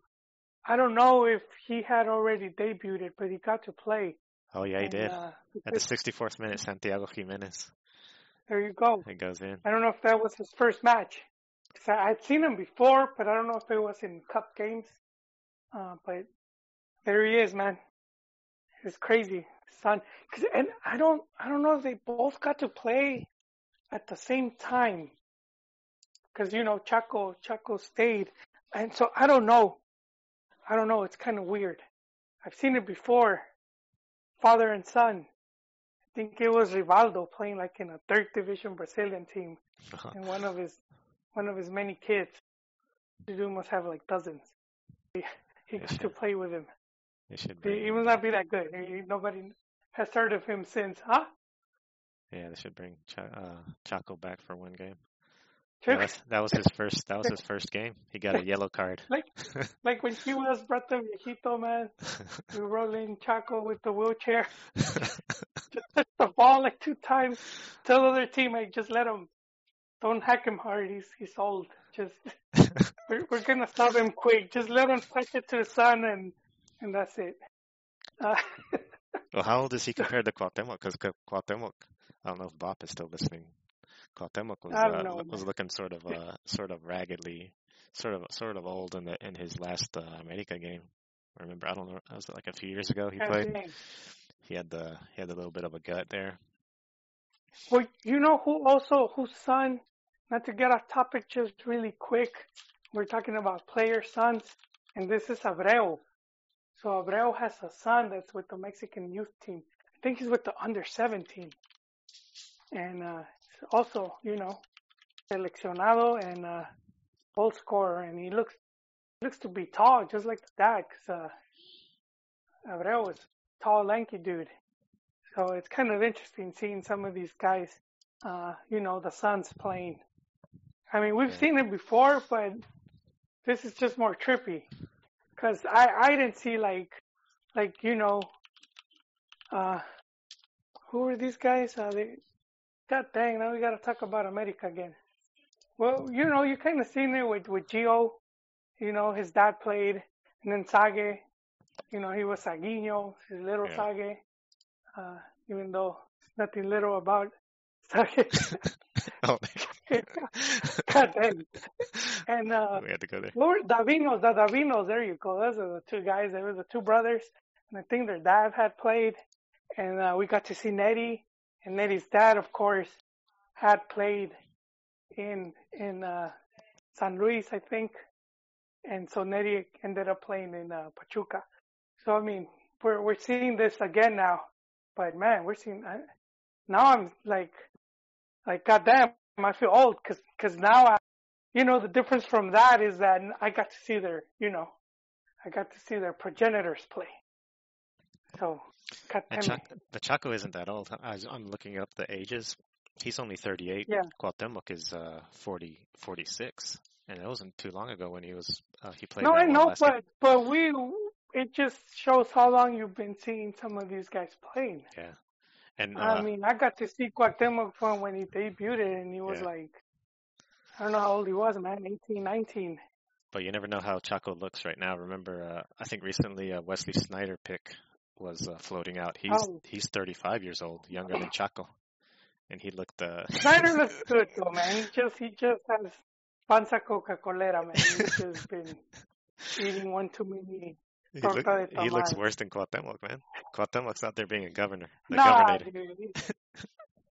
I don't know if he had already debuted, but he got to play. Oh yeah, he And, did. uh, At the 64th minute, Santiago Giménez. There you go. It goes in. I don't know if that was his first match. 'Cause I, I'd seen him before, but I don't know if it was in cup games. Uh, but there he is, man. It's crazy, son. 'Cause- and I don't, I don't know if they both got to play at the same time. Because you know, Chaco, Chaco stayed, and so I don't know. I don't know. It's kind of weird. I've seen it before. Father and son. I think it was Rivaldo playing like in a third division Brazilian team and one of his one of his many kids. Dude must have like dozens. He, he Yeah, to play with him. They should He, he must not be that good. He, nobody has heard of him since, huh? Yeah, they should bring Cha- uh, Chaco back for one game. Yeah, that's, that was his first. That was his [LAUGHS] first game. He got a yellow card. Like [LAUGHS] like when he was Brata Viejito, man, we were rolling Chaco with the wheelchair. [LAUGHS] Just [LAUGHS] touched the ball like two times. Tell the other teammate, just let him. Don't hack him hard. He's he's old. Just [LAUGHS] we're we're gonna stop him quick. Just let him touch it to the sun and and that's it. Uh, well, how old is he [LAUGHS] compared to Cuauhtémoc? Because Cuauhtémoc, I don't know if Bop is still listening. Cuauhtémoc was uh, know, was man. looking sort of uh, sort of raggedly, sort of sort of old in the in his last uh, America game. I remember, I don't know, was like a few years ago he played? He had the he had a little bit of a gut there. Well, you know who also whose son? Not to get off topic, just really quick. We're talking about player sons, and this is Abreu. So Abreu has a son that's with the Mexican youth team. I think he's with the under 17, and uh, also, you know, seleccionado and uh, goal scorer, and he looks looks to be tall, just like the dad, because uh, Abreu is tall, lanky dude. So it's kind of interesting seeing some of these guys, uh, you know, the Suns playing. I mean, we've seen it before, but this is just more trippy. Cause I, I didn't see like, like, you know, uh, who are these guys? Uh, they, God dang, now we gotta talk about America again. Well, you know, you kind of seen it with, with Gio, you know, his dad played, and then Sage, you know, he was Saguinho, his little Yeah. Sage, uh, even though nothing little about Sage. [LAUGHS] oh, God dang. And, uh, we had to go there. were Davinos, the Davinos, there you go. Those are the two guys. They were the two brothers. And I think their dad had played. And uh, we got to see Nettie. And Nettie's dad, of course, had played in in uh, San Luis, I think. And so Nettie ended up playing in uh, Pachuca. So I mean, we're we're seeing this again now. But man, we're seeing I, now. I'm like, like goddamn, I feel old because because now I, you know, the difference from that is that I got to see their, you know, I got to see their progenitors play. So, God And damn the Chaco isn't that old. I, I'm looking up the ages. He's only 38. Yeah. Cuauhtémoc is uh 40, 46. And it wasn't too long ago when he was uh, he played. No, I know, game. but but we, it just shows how long you've been seeing some of these guys playing. Yeah. And I uh, mean, I got to see Cuauhtémoc from when he debuted, and he was Yeah. like, I don't know how old he was, man, 18, 19. but you never know how Chaco looks right now. Remember, uh, I think recently uh, Wesley Sneijder pick was uh, floating out. He's Oh. he's 35 years old, younger than Chaco, and he looked uh, Sneijder looks [LAUGHS] good though, man. He just he just has panza Coca-Colera, man. He's just been [LAUGHS] eating one too many. He, look, he looks worse than Cuauhtémoc, man. Cuauhtémoc's out there being a governor, the Nah,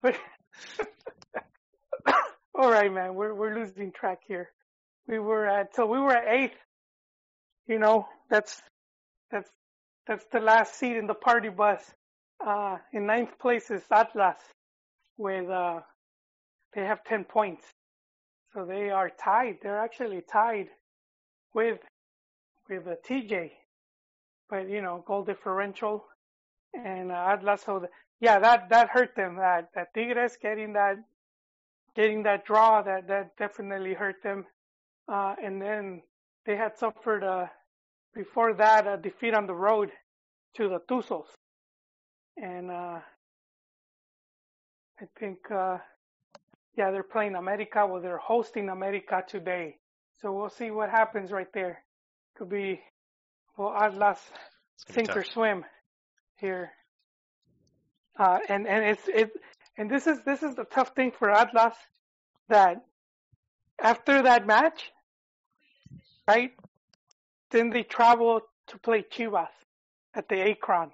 [LAUGHS] [LAUGHS] all right, man. We're we're losing track here. We were at so we were at eighth. You know, that's that's that's the last seat in the party bus. Uh, in ninth place is Atlas with uh, they have ten points, so they are tied. They're actually tied with with uh, TJ, but you know, goal differential and uh, Atlas. So the, yeah, that that hurt them. That that Tigres getting that getting that draw that that definitely hurt them. Uh, and then they had suffered uh, before that a defeat on the road to the Tuzos, and uh, I think uh, yeah they're playing America. Well, they're hosting America today, so we'll see what happens right there. Could be well Atlas sink or swim here Uh, and and it's it and this is this is the tough thing for Atlas that after that match, right? Then they travel to play Chivas at the Akron.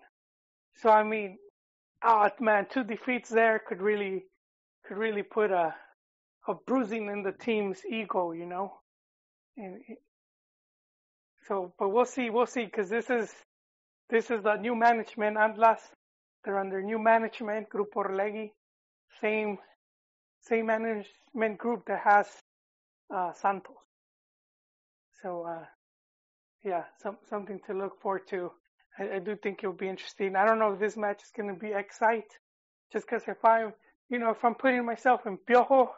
So I mean, oh man, two defeats there could really could really put a a bruising in the team's ego, you know. And so, but we'll see, we'll see, because this is this is the new management Atlas. They're under new management, Grupo Orlegi, same same management group that has uh, Santos. So uh, yeah, some something to look forward to. I, I do think it'll be interesting. I don't know if this match is going to be excite, just because if I'm, you know, if I'm putting myself in Piojo,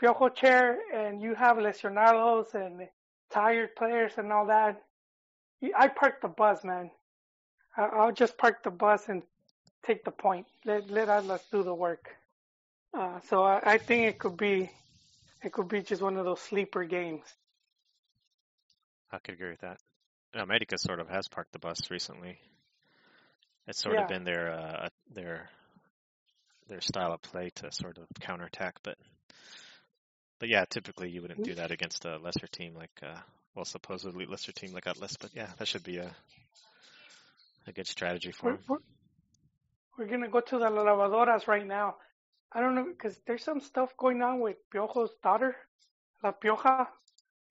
Piojo chair, and you have lesionados and tired players and all that, I park the bus, man. I'll just park the bus and take the point. Let let Atlas do the work. Uh, so I, I think it could be it could be just one of those sleeper games. I could agree with that. America sort of has parked the bus recently. It's sort Yeah. of been their uh, their their style of play to sort of counterattack, but but yeah, typically you wouldn't do that against a lesser team like uh, well, supposedly lesser team like Atlas, but yeah, that should be a a good strategy for We're, we're, we're gonna go to the lavadoras right now. I don't know because there's some stuff going on with Piojo's daughter, La Pioja.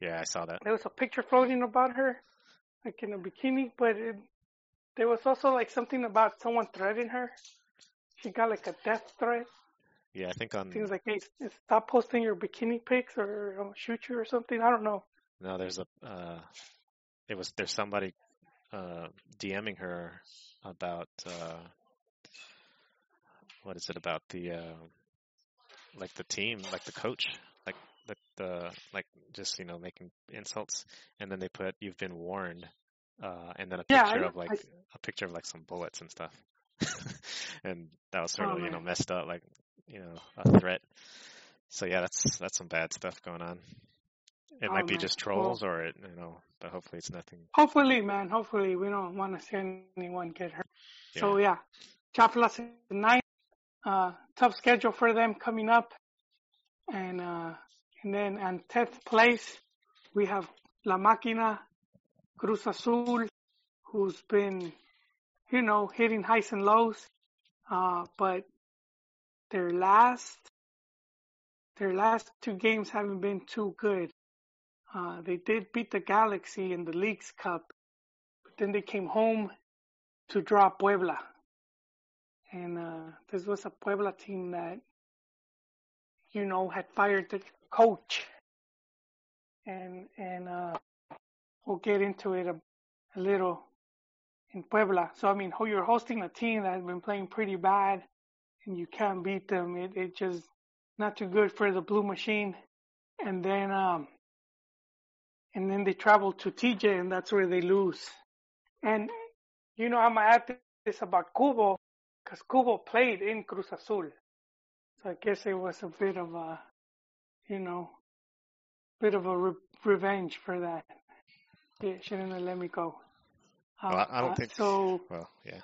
Yeah, I saw that. There was a picture floating about her, like in a bikini, but it, there was also like something about someone threatening her. She got like a death threat. Yeah, I think on Things like, hey, stop posting your bikini pics or I'll shoot you or something. I don't know. no, there's a uh, it was there's somebody uh, DMing her about uh, what is it about the uh, like the team, like the coach, like the, the like just you know making insults, and then they put you've been warned, uh, and then a Yeah, picture I- of like I- a picture of like some bullets and stuff, [LAUGHS] and that was sort Oh, of you know messed up, like you know a threat. So yeah, that's that's some bad stuff going on. It Oh, might be man. just Well- trolls, or it, you know, but hopefully it's nothing. Hopefully, man. Hopefully, we don't want to see anyone get hurt. So yeah, Chaplas is nine. Uh, tough schedule for them coming up, and uh, and then in tenth place we have La Máquina, Cruz Azul, who's been, you know, hitting highs and lows, uh, but their last their last two games haven't been too good. Uh, they did beat the Galaxy in the Leagues Cup, but then they came home to draw Puebla. And uh, this was a Puebla team that, you know, had fired the coach. And and uh, we'll get into it a, a little in Puebla. So I mean, you're hosting a team that has been playing pretty bad, and you can't beat them. It it just not too good for the Blue Machine. And then um, and then they travel to TJ, and that's where they lose. And you know, I'm add this about Cubo, because Cubo played in Cruz Azul, so I guess it was a bit of a, you know, bit of a re- revenge for that. Yeah, shouldn't have let me go. Uh, Well, I- don't uh, think- so. Well, yeah,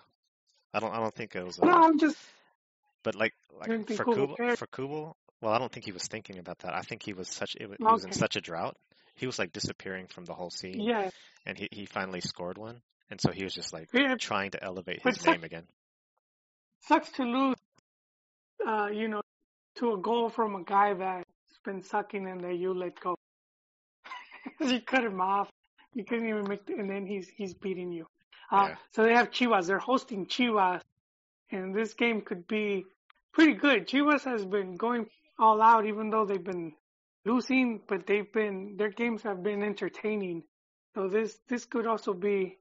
I don't I don't think it was. No, I'm just but like like for Cubo cared? for Cubo, well, I don't think he was thinking about that. I think he was such it, wa- he was in such a drought. He was like disappearing from the whole scene, yeah, and he he finally scored one, and so he was just like yeah. trying to elevate his such- name again. sucks to lose, uh, you know, to a goal from a guy that's been sucking and that you let go. [LAUGHS] you cut him off. You couldn't even make, the, and then he's he's beating you. Uh, Yeah. So they have Chivas. They're hosting Chivas, and this game could be pretty good. Chivas has been going all out, even though they've been losing, but they've been their games have been entertaining. So this this could also be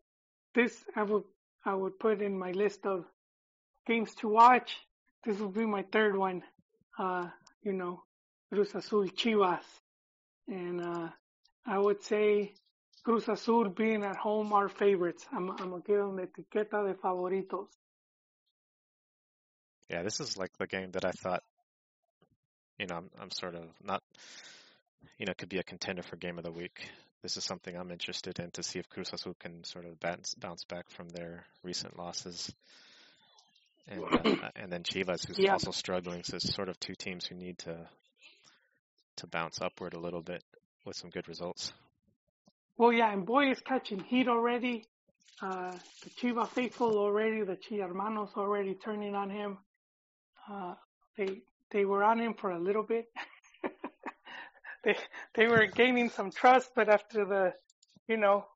this I would I would put in my list of games to watch. This will be my third one. Uh, you know, Cruz Azul Chivas. And uh, I would say Cruz Azul being at home are favorites. I'm, I'm to give them the etiqueta de favoritos. Yeah, this is like the game that I thought. You know, I'm I'm sort of not. You know, could be a contender for game of the week. This is something I'm interested in to see if Cruz Azul can sort of bounce bounce back from their recent losses. and uh, and then Chivas, who's Yeah. also struggling. So it's sort of two teams who need to to bounce upward a little bit with some good results. Well, yeah, and Boy is catching heat already. Uh, the Chiva faithful already, the Chi hermanos already turning on him. Uh, they they were on him for a little bit. [LAUGHS] they they were gaining some trust, but after the, you know,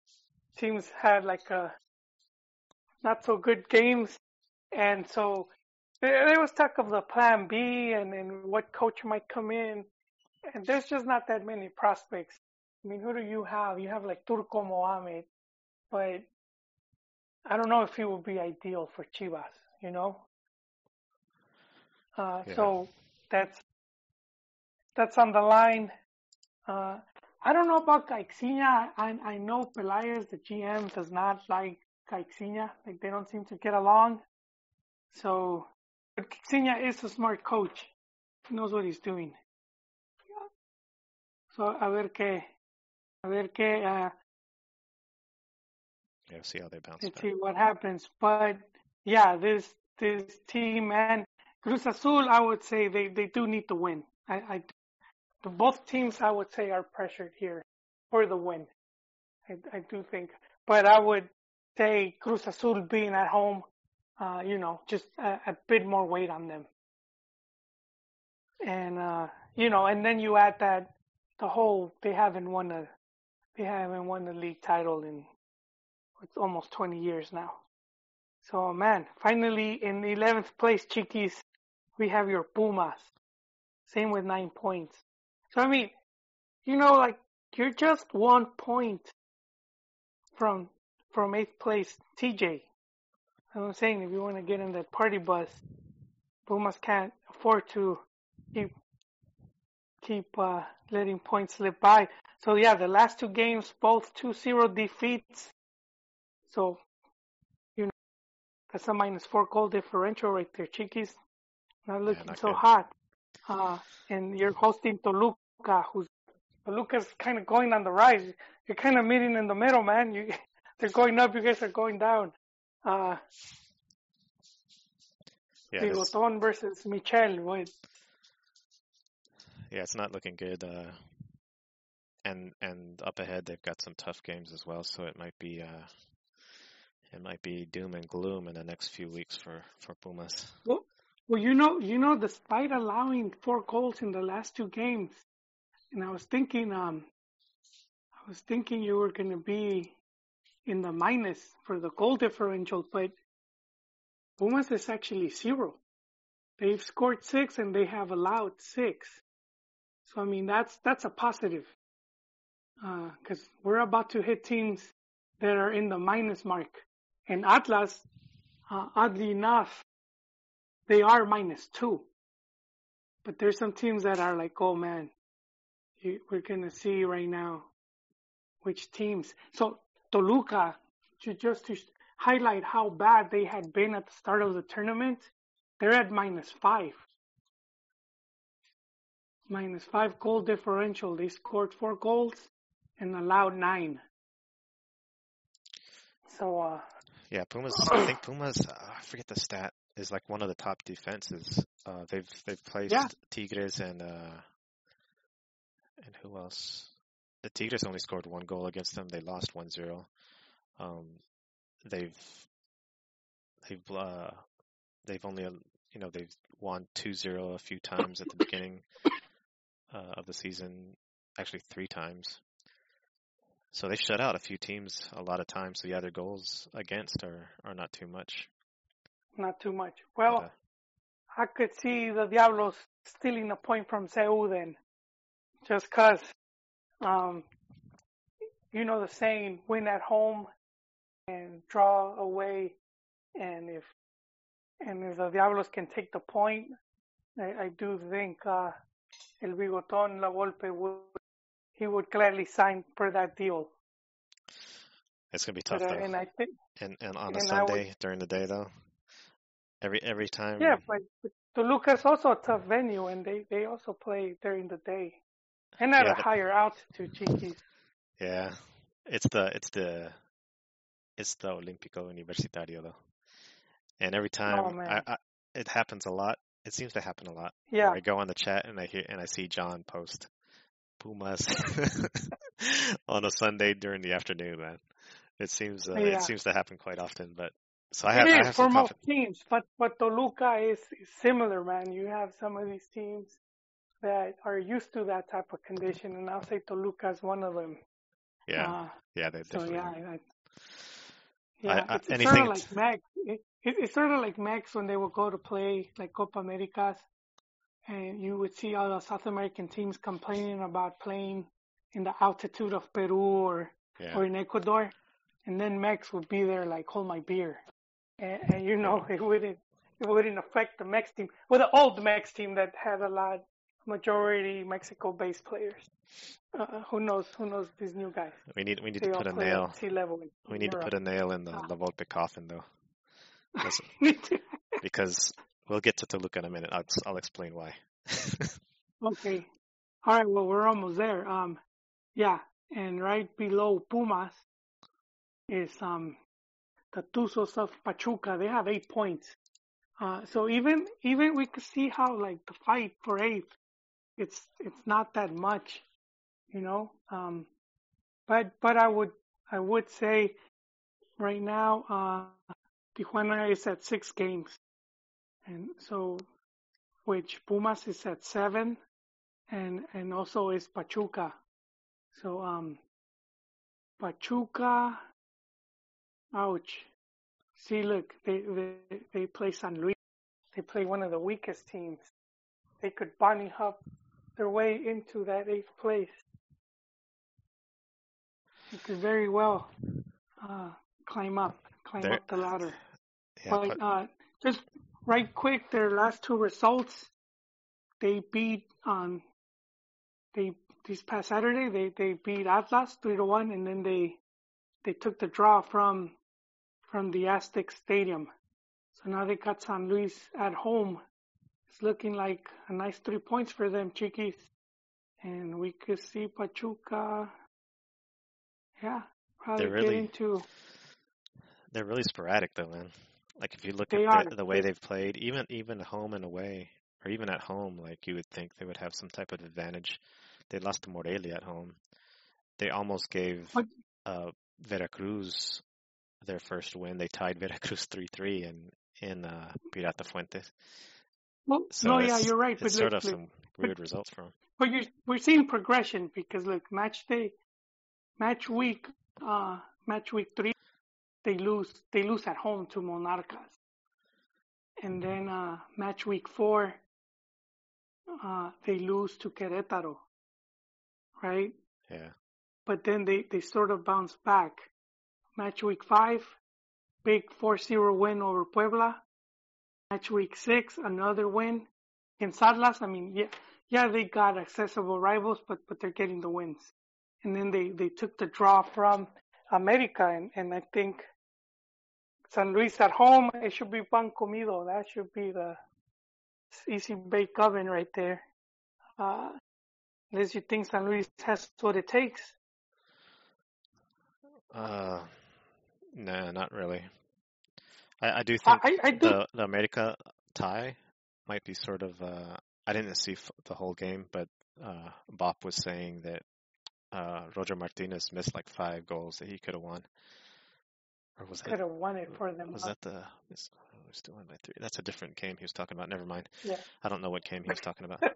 teams had like a not so good games, and so there, there was talk of the plan B and and what coach might come in, and there's just not that many prospects. I mean, who do you have? You have like Turco Mohamed, but I don't know if he would be ideal for Chivas, you know? Uh, Yeah. so that's, that's on the line. Uh, I don't know about Caixinha. I, I know Pelaez, the GM, does not like Caixinha. Like they don't seem to get along. So, but Caixinha is a smart coach. He knows what he's doing. So, a ver qué, a ver qué, uh, Yeah, see how they bounce let's back. see what happens. But yeah, this this team and Cruz Azul, I would say they they do need to win. I, I the both teams I would say are pressured here for the win. I I do think, but I would say Cruz Azul being at home, uh, you know, just a, a bit more weight on them. And uh, you know, and then you add that the whole they haven't won a they haven't won the league title in it's almost 20 years now. So man, finally in 11th place, Chiquis, we have your Pumas. Same with nine points. So I mean, you know, like you're just one point from from eighth place, TJ. I'm saying if you want to get in that party bus, Pumas can't afford to keep keep uh, letting points slip by. So yeah, the last two games, both 2-0 defeats. So, you know, that's a minus four goal differential right there, Chiquis. Not looking not so good. hot. Uh, and you're hosting Toluca, who's Toluca's kind of going on the rise. You're kind of meeting in the middle, man. You, [LAUGHS] they're going up, you guys are going down. Uh, Yeah, Bigoton versus Michel. What, yeah, it's not looking good. Uh, and and up ahead, they've got some tough games as well. So it might be uh, it might be doom and gloom in the next few weeks for for Pumas. Well, well, you know, you know, despite allowing four goals in the last two games, and I was thinking, um, I was thinking you were going to be in the minus for the goal differential, but Pumas is actually zero. They've scored six and they have allowed six. So I mean, that's that's a positive, because we're about to hit teams that are in the minus mark, and Atlas, uh, oddly enough, they are minus two. But there's some teams that are like, oh man, we're gonna see right now which teams. So Toluca, to just to highlight how bad they had been at the start of the tournament, they're at minus five. Minus five goal differential. They scored four goals and allowed nine. So, uh, Yeah, Pumas. [CLEARS THROAT] I think Pumas. Uh, I forget the stat. Is like one of the top defenses. Uh, they've they've placed Yeah. Tigres and uh, and who else? The Tigres only scored one goal against them. They lost 1-0. Um, they've they've uh, they've only you know they've won 2-0 a few times at the beginning uh, of the season. Actually, three times. So they shut out a few teams a lot of times. So yeah, their goals against are are not too much. Not too much. Well, uh, I could see the Diablos stealing a point from Seu then, just 'cause, um, you know the saying, win at home and draw away, and if and if the Diablos can take the point, I, I do think uh, El Bigoton La Volpe would he would gladly sign for that deal. it's gonna be tough But, uh, though. and I think And and on a I would- Sunday during the day though. Every every time. Yeah, but, but Toluca's also a tough venue, and they, they also play during the day, and at Yeah, a higher altitude, Chiquis. Yeah. It's the it's the it's the Olímpico Universitario though. and every time Oh. I, I, it happens a lot. It seems to happen a lot. Yeah. I go on the chat and I hear and I see John post Pumas [LAUGHS] on a Sunday during the afternoon. Man, it seems uh, Yeah. it seems to happen quite often. But so I have, it I have for most teams, but but Toluca is, is similar, man. You have some of these teams that are used to that type of condition, and I'll say Toluca is one of them. Yeah, Uh, yeah, they so definitely. yeah. I, yeah, I- it's, it's anything sort of like Mex. It, it, it's sort of like Mex when they would go to play like Copa Americas, and you would see all the South American teams complaining about playing in the altitude of Peru or Yeah, or in Ecuador, and then Mex would be there like, hold my beer, and, and you know it wouldn't it wouldn't affect the Mex team, well the old Mex team that had a lot majority Mexico-based players. Uh, who knows? Who knows these new guys? we need we need They to put a nail. at sea level. We need to put a nail in the Ah. La Volpe coffin though, That's- [LAUGHS] Me too. because we'll get to Toluca in a minute. I'll I'll explain why. [LAUGHS] Okay. All right. Well, we're almost there. Um, yeah, and right below Pumas is um the Tuzos of Pachuca. They have eight points. Uh, so even even we could see how like the fight for eighth, it's it's not that much, you know. Um, but but I would I would say right now uh, Tijuana is at six games, and so which Pumas is at seven, and and also is Pachuca. So um, Pachuca, ouch. See, look, they they they play San Luis. They play one of the weakest teams. They could bunny hop their way into that eighth place. They could very well uh, climb up, climb They're- up the ladder. Yeah, But but uh, just right quick, their last two results, they beat um, they this past Saturday they they beat Atlas three to one, and then they they took the draw from from the Aztec Stadium. So now they got San Luis at home. It's looking like a nice three points for them, Chiquis. And we could see Pachuca. Yeah, probably They're really- get into they're really sporadic though, man. Like if you look at are. the, the way they've played, even even home and away, or even at home, like you would think they would have some type of advantage. They lost to Morelia at home. They almost gave uh, Veracruz their first win. They tied Veracruz three three in in uh, Pirata Fuentes. well, So no, yeah, you're right. it's But sort look, of look, some weird results from. But you're, we're seeing progression because look, match day, match week, uh, match week three, they lose, they lose at home to Monarcas, and then uh, match week four, uh, they lose to Querétaro, right? Yeah, But then they they sort of bounce back. Match week five, big 4-0 win over Puebla. Match week six, another win. In Atlas, I mean, yeah, yeah, they got accessible rivals, but but they're getting the wins. And then they they took the draw from America, and and I think San Luis at home, it should be pan comido. That should be the easy bake oven right there. Uh, unless you think San Luis has what it takes. uh, no, not really. I, I do think I, I do the the America tie might be sort of. Uh, I didn't see f- the whole game, but uh, Bop was saying that uh, Roger Martinez missed like five goals that he could have won. Or was could have won it for them. was huh? that the? We still won by three. That's a different game he was talking about. Never mind. Yeah. I don't know what game he was talking about. [LAUGHS]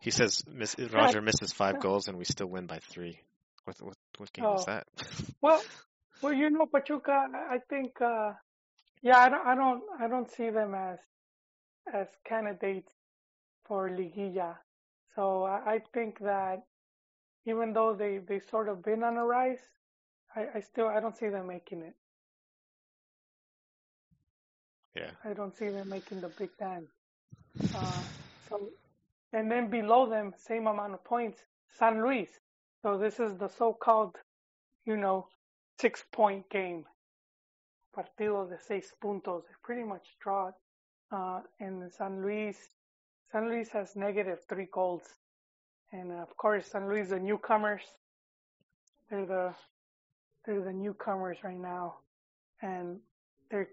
He says miss, Roger misses five goals and we still win by three. What what what game was Oh. that? Well, well, you know, Pachuca. I think, uh, yeah, I don't, I don't, I don't see them as as candidates for Liguilla. So I, I think that even though they they sort of been on a rise, I, I still I don't see them making it. yeah. I don't see them making the Big Ten. Uh, so, and then below them, same amount of points, San Luis. So this is the so-called, you know, six-point game. Partido de seis puntos. They pretty much draw. Uh, and San Luis, San Luis has negative three goals. And of course, San Luis, the newcomers, they're the they're the newcomers right now, and they're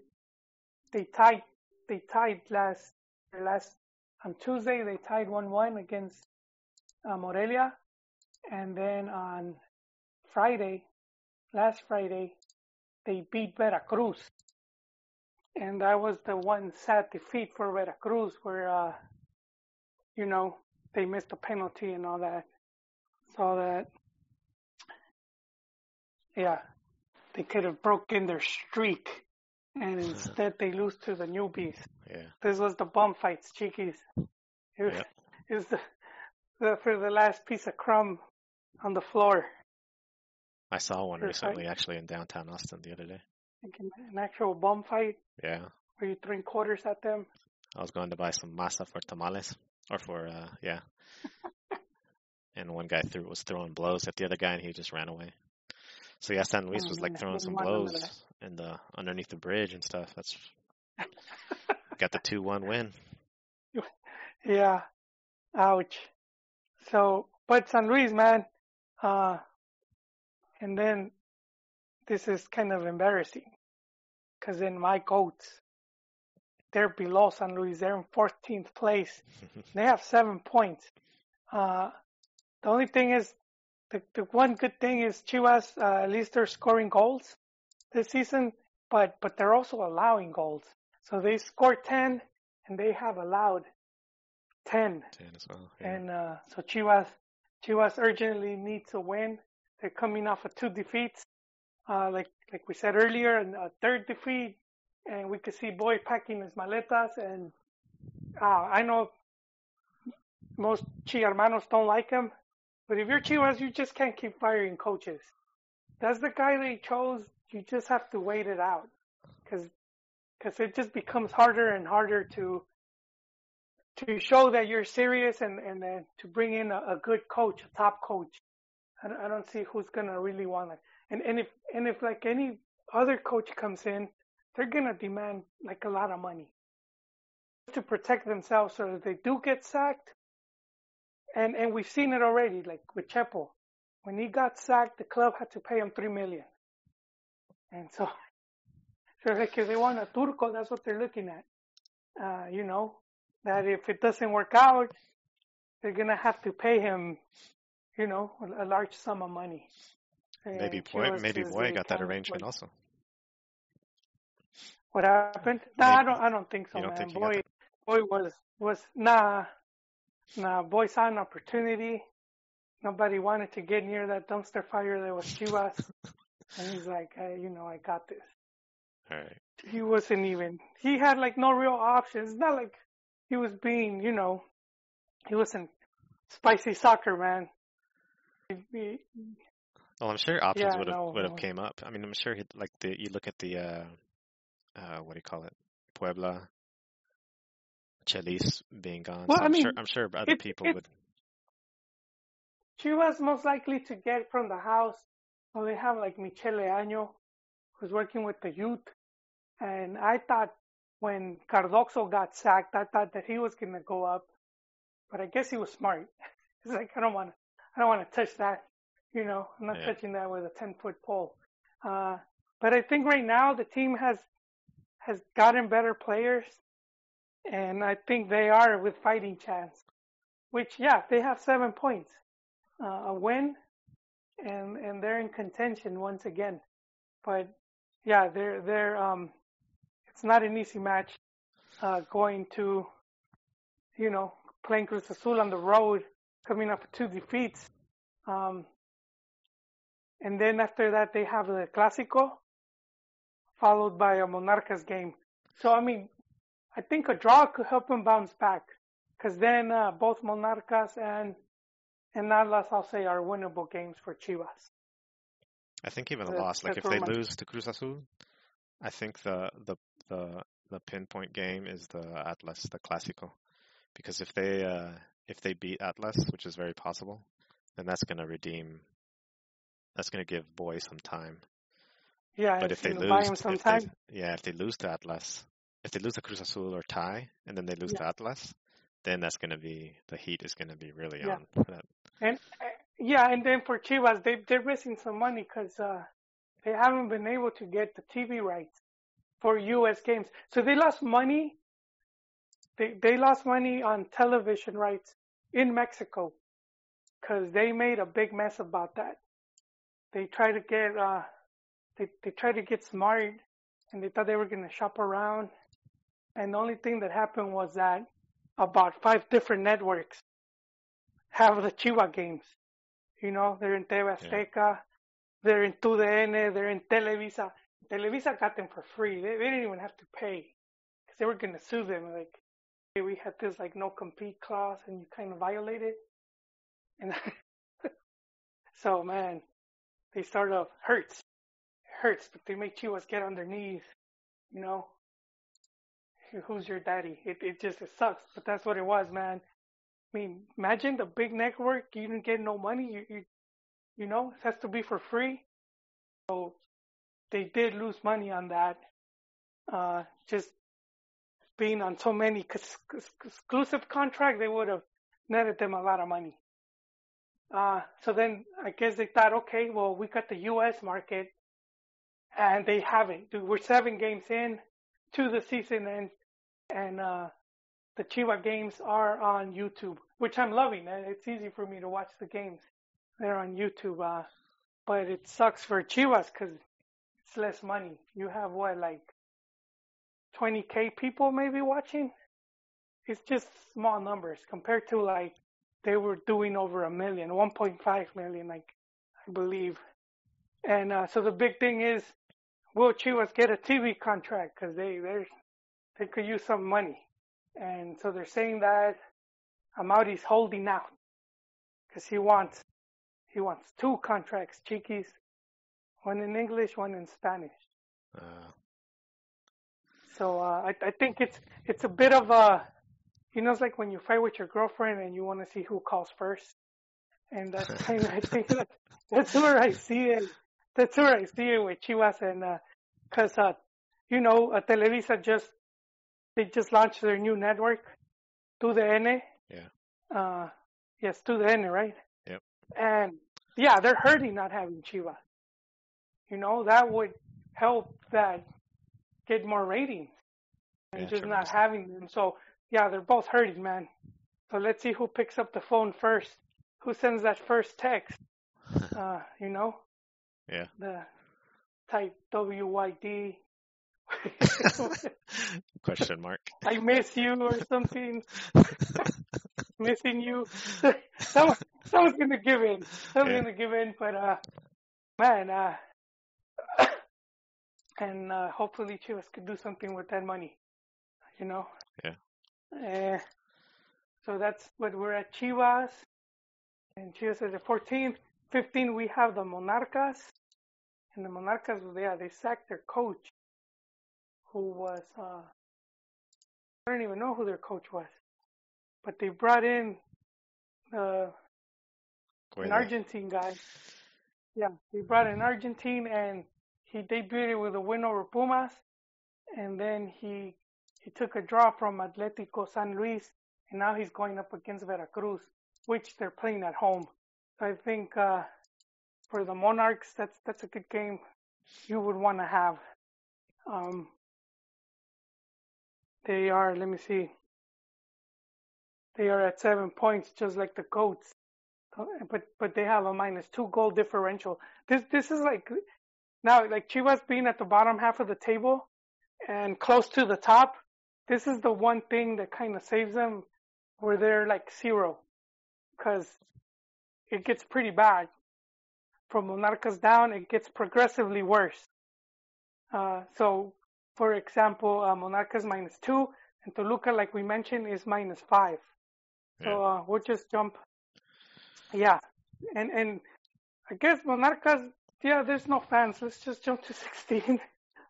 they tied they tied last last on Tuesday they tied one one against uh, Morelia, and then on Friday, last Friday, they beat Veracruz, and that was the one sad defeat for Veracruz where uh, you know they missed a penalty and all that. So that yeah, they could have broken their streak, and [LAUGHS] instead they lose to the newbies. Yeah. This was the bum fights, Chiquis. It was, Yep. it was the, the for the last piece of crumb on the floor. I saw one recently, actually, in downtown Austin the other day. Like an, an actual bum fight Yeah. Were you throwing quarters at them. I was going to buy some masa for tamales, or for uh, yeah. [LAUGHS] and one guy threw was throwing blows at the other guy, and he just ran away. So yeah, San Luis Oh, was like throwing some want none of blows in the underneath the bridge and stuff. That's [LAUGHS] got the two one win. [LAUGHS] Yeah. Ouch. So, but San Luis, man, uh, and then this is kind of embarrassing because in my goats, they're below San Luis. They're in 14th place. They have seven points. Uh, the only thing is, the, the one good thing is Chivas, uh, at least they're scoring goals this season, but, but they're also allowing goals. So they scored 10 and they have allowed 10. Ten as well. Yeah. And uh, so Chivas, Chivas urgently needs a win. They're coming off of two defeats, uh, like like we said earlier, and a third defeat. And we could see Boy packing his maletas. And uh, I know most Chi hermanos don't like him, but if you're Chivas, you just can't keep firing coaches. That's the guy they chose. You just have to wait it out, because because it just becomes harder and harder to to show that you're serious and and to bring in a, a good coach, a top coach. I don't, I don't see who's gonna really want it. And and if and if like any other coach comes in, they're gonna demand like a lot of money to protect themselves so that they do get sacked. And and we've seen it already, like with Chepo. When he got sacked, the club had to pay him three million. And so, [LAUGHS] so like if they want a Turco, that's what they're looking at. Uh, you know, that if it doesn't work out, they're gonna have to pay him, you know, a, a large sum of money. maybe Boy, maybe uh, Boy got that arrangement like- also. What happened? Nah, I don't. I don't think so, don't man. think Boy, boy was was nah, nah. Boy saw an opportunity. Nobody wanted to get near that dumpster fire that was Chivas, and he's like, hey, you know, I got this. All right. He wasn't even. He had like no real options. It's not like he was being, you know, he wasn't spicy soccer man. He- he- Well, I'm sure options Yeah, would have no, would have no. came up. I mean, I'm sure he'd, like the you look at the uh, uh, what do you call it, Puebla, Chelis being gone. Well, so I I'm mean, sure I'm sure other it- people it- would. Chivas most likely to get from the house. Well, they have like Michel Leaño, who's working with the youth. And I thought when Cardozo got sacked, I thought that he was gonna go up, but I guess he was smart. [LAUGHS] He's like, I don't want to, I don't want to touch that. You know, I'm not Yeah. touching that with a 10 foot pole. Uh, but I think right now the team has has gotten better players, and I think they are with fighting chance. Which, yeah, they have seven points, uh, a win, and and they're in contention once again. But yeah, they're they're um, it's not an easy match, uh, going to, you know, playing Cruz Azul on the road, coming up two defeats, um, and then after that they have the Clásico, followed by a Monarcas game. So I mean, I think a draw could help them bounce back, because then uh, both Monarcas and and Atlas, I'll say, are winnable games for Chivas. I think even a That's- loss, like if they lose to Cruz Azul, I think the the the the pinpoint game is the Atlas, the Clásico, because if they uh, if they beat Atlas, which is very possible, then that's going to redeem. That's going to give Boy some time. Yeah, But if they lose, if some they, yeah, if they lose to Atlas, if they lose to Cruz Azul or tie, and then they lose Yeah. to Atlas, then that's going to be the heat is going to be really Yeah. on for that. And uh, yeah, and then for Chivas, they they're missing some money because uh, they haven't been able to get the TV rights. for U.S. games. So they lost money. They they lost money on television rights in Mexico because they made a big mess about that. They tried to get uh, they they tried to get smart, and they thought they were gonna shop around. And the only thing that happened was that about five different networks have the Chiva games. You know, they're in TV Azteca, they're in TUDN, they're in Televisa. Televisa got them for free. They, they didn't even have to pay because they were going to sue them. Like, we had this like no compete clause and you kind of violated. And [LAUGHS] so, man, they sort of hurts. It hurts, but they make Chivas get on their knees. You know, who's your daddy? It it just it sucks, but that's what it was, man. I mean, imagine the big network. You didn't get no money. You you you know it has to be for free. So they did lose money on that. Uh, just being on so many exclusive contracts, they would have netted them a lot of money. Uh, so then I guess they thought, okay, well, we got the U.S. market, and they haven't. We're seven games in to the season, and and uh, the Chiva games are on YouTube, which I'm loving. It's easy for me to watch the games. They're on YouTube, uh, but it sucks for Chivas because it's less money. You have what, like 20k people maybe watching? It's just small numbers compared to like they were doing over a million, 1.5 million, like I believe. And uh, so the big thing is, will Chivas get a TV contract? Because they they they could use some money. And so they're saying that Amaury's holding out because he wants he wants two contracts, Chiquis, one in English, one in Spanish. Uh. So uh, I I think it's it's a bit of a you know it's like when you fight with your girlfriend and you want to see who calls first, and that's [LAUGHS] kind of I think that, that's where I see it. That's where I see it with Chivas and because uh, uh, you know uh, Televisa just they just launched their new network, TUDN. Yeah. Uh, yes, TUDN, right? Yep. And yeah, they're hurting not having Chiva. You know, that would help that get more ratings and yeah, just not having them. So yeah, they're both hurting, man. So let's see who picks up the phone first. Who sends that first text? [LAUGHS] uh, you know? Yeah. The type WYD [LAUGHS] [LAUGHS] Question mark. I miss you or something. Missing you. Someone, someone's gonna give in. Someone's yeah. gonna give in, but uh, man, uh, and uh, hopefully Chivas could do something with that money. You know. Yeah. Uh, so that's what we're at Chivas, and Chivas is at 14. 15, we have the Monarcas, and the Monarcas, yeah, they sacked their coach who was uh, I don't even know who their coach was, but they brought in uh, an Argentine guy. Yeah, they brought an Argentine and he debuted with a win over Pumas, and then he he took a draw from Atletico San Luis, and now he's going up against Veracruz, which they're playing at home. So I think uh, for the Monarchs, that's that's a good game you would want to have. Um, they are, let me see. They are at seven points, just like the Goats. But but they have a minus two goal differential. This this is like now like Chivas being at the bottom half of the table and close to the top. This is the one thing that kind of saves them, where they're like zero, because it gets pretty bad. From Monarcas down, it gets progressively worse. Uh, so for example, uh, Monarcas minus two, and Toluca, like we mentioned, is minus five. Yeah. So uh, we'll just jump. Yeah, and and I guess Monarcas, yeah, there's no fans. Let's just jump to [LAUGHS] 16.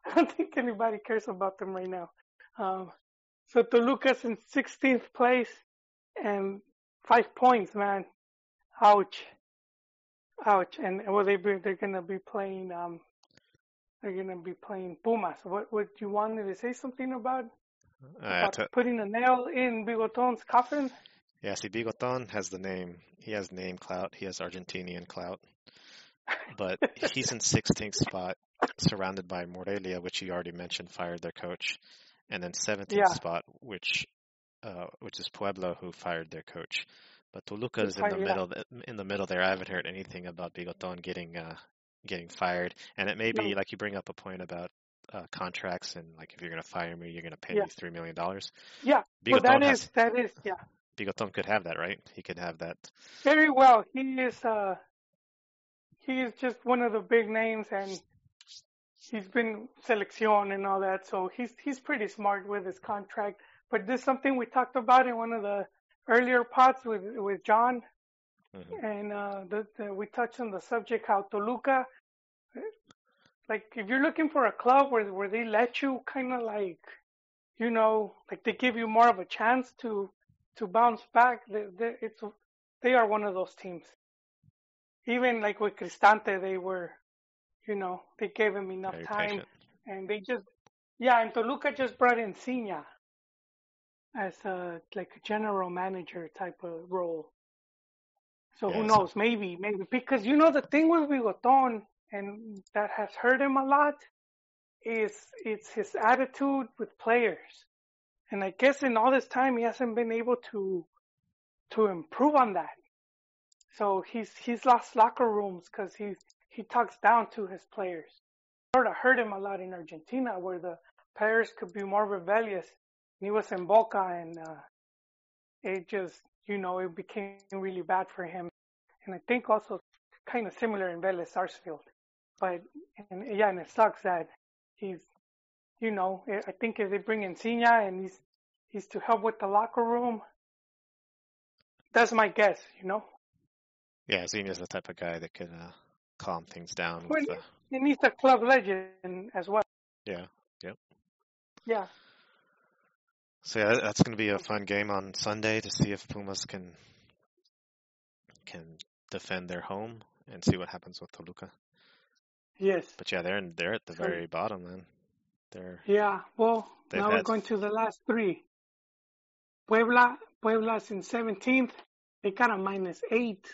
I don't think anybody cares about them right now. Um, so Toluca's in 16th place and five points, man. Ouch. Ouch. And well, they be, they're gonna be playing um, they're going to be playing Pumas. What would you want me to say something about, uh, about to, putting a nail in Bigoton's coffin? Yeah, see, Bigoton has the name. He has name clout. He has Argentinian clout. But he's in 16th spot. surrounded by Morelia, which you already mentioned, fired their coach, and then 17th Yeah. spot, which uh, which is Puebla, who fired their coach. But Toluca is in the middle. In the middle there, I haven't heard anything about Bigoton getting uh, getting fired. And it may be No. like you bring up a point about uh, contracts and like if you're going to fire me, you're going to pay Yeah. me three million dollars. Yeah. Well, Bigoton that has is that is yeah. Bigoton could have that, right? He could have that. Very well. He is uh he is just one of the big names and he's been selección and all that, so he's he's pretty smart with his contract. But this is something we talked about in one of the earlier pods with with John Mhm. and uh the, the, we touched on the subject how Toluca like if you're looking for a club where where they let you kind of like you know like they give you more of a chance to to bounce back they, they, it's they are one of those teams even like with Cristante they were you know they gave him enough Very time. patient. and they just yeah and Toluca just brought in Sinha as a like a general manager type of role. So who Yeah, so- knows? Maybe maybe because you know the thing with Bigoton and that has hurt him a lot is it's his attitude with players. And I guess in all this time he hasn't been able to to improve on that so he's he's lost locker rooms because he he talks down to his players. Sort of hurt him a lot in Argentina where the players could be more rebellious. He was in Boca and uh, it just you know it became really bad for him. And I think also kind of similar in Vélez Sarsfield. But and yeah and it sucks that he's you know I think if they bring in Sinha and he's he's to help with the locker room that's my guess you know Yeah, Sinha's the type of guy that can uh, calm things down Well, the and he's a club legend as well yeah. Yep. Yeah So yeah, that's going to be a fun game on Sunday to see if Pumas can can defend their home and see what happens with Toluca. yes But yeah, they're in, they're at the very bottom, man. They're Yeah, well, now we're going to the last three. Puebla, Puebla's in 17th. They got a minus eight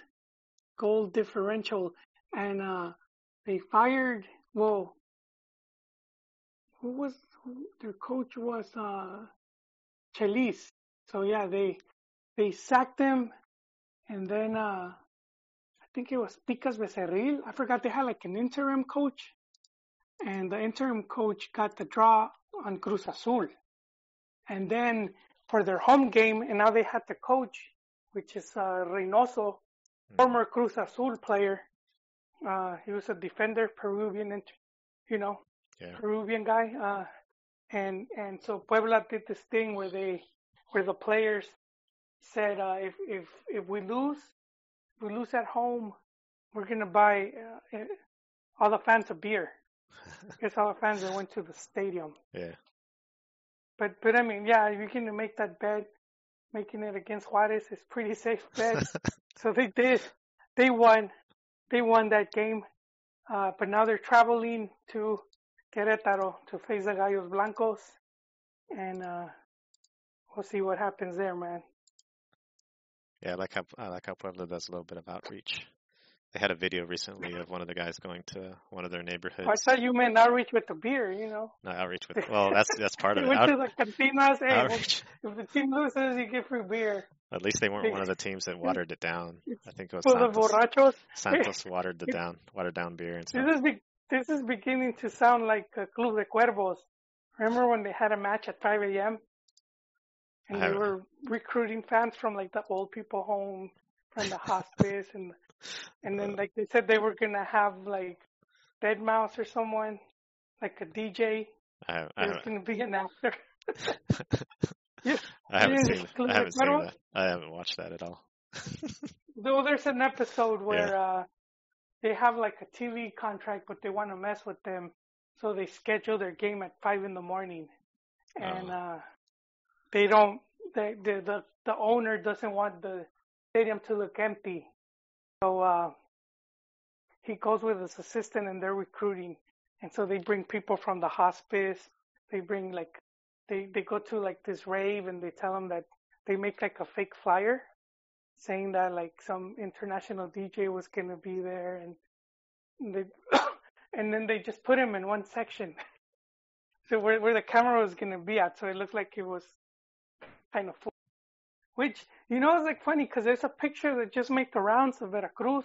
goal differential, and uh, they fired. Well, who was who, their coach was uh, Chelis. So yeah, they they sacked him, and then uh, I think it was Picas Becerril. I forgot they had like an interim coach and the interim coach got the draw on Cruz Azul. And then for their home game, and now they had the coach, which is uh, Reynoso, former Cruz Azul player. Uh, he was a defender, Peruvian, you know, yeah. Peruvian guy. Uh, and and so Puebla did this thing where they, where the players said, uh, if if if we lose, if we lose at home, we're gonna buy uh, uh, all the fans a beer. [LAUGHS] Guess all the fans that went to the stadium. Yeah. But but I mean, yeah, you can make that bet. Making it against Juarez is pretty safe bet. [LAUGHS] so they did. They won. They won that game. Uh, but now they're traveling to Querétaro to face the Gallos Blancos, and uh, we'll see what happens there, man. Yeah, I like how I like how Puebla does a little bit of outreach. They had a video recently of one of the guys going to one of their neighborhoods. I thought you meant outreach with the beer, you know. No, outreach with it. well, [LAUGHS] that's that's part of it. went Out, to the cantinas. Hey, outreach. if the team loses, you get free beer. At least they weren't one of the teams that watered it down. I think it was For Santos. borrachos. Santos [LAUGHS] watered the down, watered down beer and stuff. This is be- this is beginning to sound like uh, Club de Cuervos. Remember when they had a match at 5 a.m. and they were recruiting fans from like the old people home, from the [LAUGHS] hospice, and and then like they said they were gonna have like Dead Mouse or someone, like a DJ. I, I haven't, gonna be an actor. [LAUGHS] Yeah. I haven't seen I haven't seen that. I haven't watched that at all. [LAUGHS] Though there's an episode where uh, they have like a TV contract, but they want to mess with them, so they schedule their game at five in the morning, and Oh. uh, they don't. The, the the the owner doesn't want the stadium to look empty, so uh, he goes with his assistant, and they're recruiting, and so they bring people from the hospice. They bring like they they go to like this rave, and they tell them that they make like a fake flyer saying that like some international DJ was gonna be there, and they [COUGHS] and then they just put him in one section. [LAUGHS] So where where the camera was gonna be at, so it looked like it was kind of full. Which you know is like funny because there's a picture that just made the rounds of Veracruz,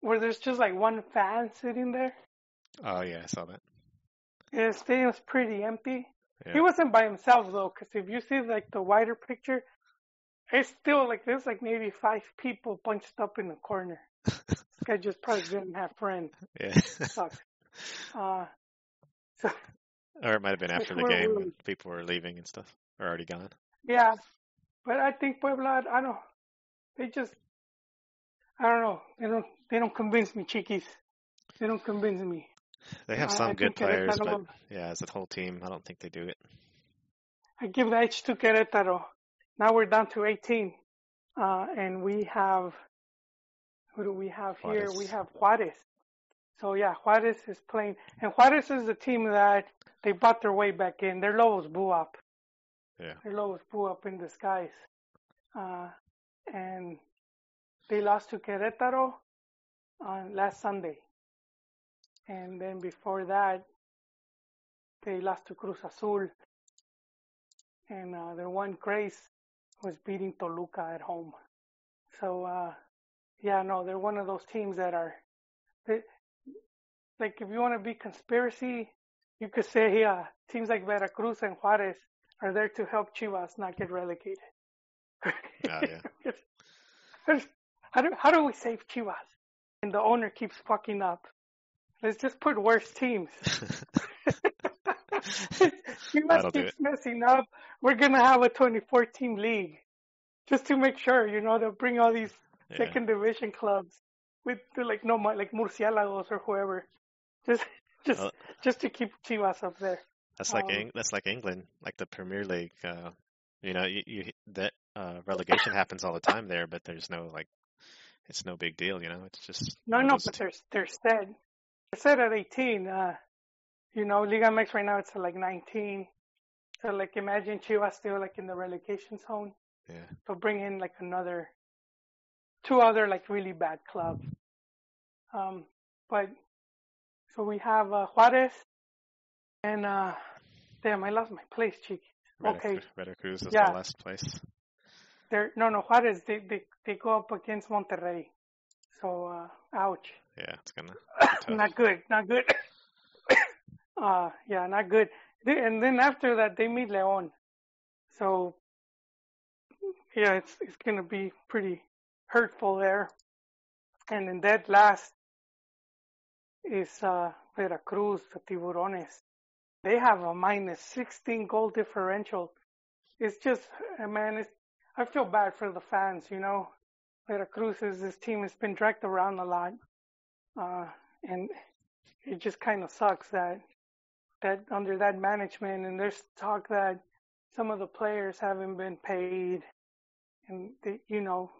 where there's just like one fan sitting there. Oh yeah, I saw that. Yeah, the stadium's pretty empty. Yeah. He wasn't by himself though, because if you see like the wider picture, it's still like there's like maybe five people bunched up in the corner. [LAUGHS] this guy just probably didn't have friends. Yeah. Sucks. [LAUGHS] Uh, so or it might have been [LAUGHS] after the game when people were leaving and stuff, or already gone. yeah, but I think Puebla, I don't. They just, I don't know. They don't. They don't convince me, Chiquis. They don't convince me. They have some I good Querétaro players, but yeah, as a whole team, I don't think they do it. I give the edge to Querétaro. Now we're down to 18, uh, and we have who do we have here? We have Juarez. So yeah, Juarez is playing, and Juarez is the team that they bought their way back in. Their Lobos BUAP. Yeah. Their Lobos BUAP in disguise, uh, and they lost to Querétaro on last Sunday, and then before that, they lost to Cruz Azul, and uh, their one grace was beating Toluca at home. So uh, yeah, no, they're one of those teams that are, they, like if you want to be conspiracy, you could say yeah, teams like Veracruz and Juarez are there to help Chivas not get relegated. Oh, [LAUGHS] yeah. how do how do we save Chivas? And the owner keeps fucking up. Let's just put worse teams. [LAUGHS] [LAUGHS] Chivas keeps messing up. We're gonna have a 24 team league, just to make sure. You know, they'll bring all these yeah. second division clubs with like no like Murciélagos or whoever, just just Well- just to keep Chivas up there. That's like um, that's like England, like the Premier League. Uh, you know, you, you that uh, relegation happens all the time there, but there's no like, it's no big deal. You know, it's just No, no, but they're they're set. They're set at 18. Uh, you know, Liga MX right now it's like 19. So like imagine Chivas still like in the relegation zone. yeah. So bring in like another, two other like really bad clubs. Um, but so we have uh, Juarez and uh, damn, I lost my place, Chiqui. Okay. Veracruz is Yeah. the last place. They're no, no Juarez. They they they go up against Monterrey. So uh, ouch. Yeah, it's gonna. [COUGHS] not good, not good. [COUGHS] uh, yeah, not good. And then after that, they meet León. So, yeah, it's it's gonna be pretty hurtful there. And then that last is uh, Veracruz, the Tiburones. They have a minus 16 goal differential. It's just, uh, man, it's, I feel bad for the fans, you know. Veracruz is this team has been dragged around a lot. Uh, and it just kind of sucks that that under that management and there's talk that some of the players haven't been paid and they, you know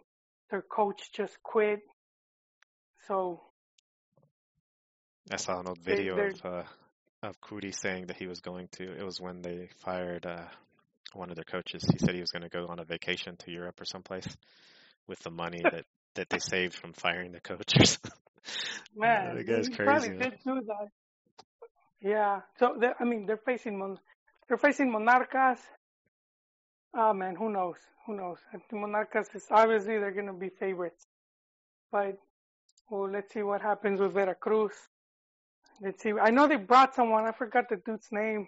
their coach just quit so I saw an old video of uh, of Kuri saying that he was going to. It was when they fired uh, one of their coaches. He said he was going to go on a vacation to Europe or someplace with the money [LAUGHS] that that they saved from firing the coach. Or [LAUGHS] something. man the guy's crazy. probably man. did do that yeah so they i mean they're facing Mon- they're facing monarcas oh man who knows who knows I monarcas is obviously they're going to be favorites but well let's see what happens with veracruz let's see i know they brought someone i forgot the dude's name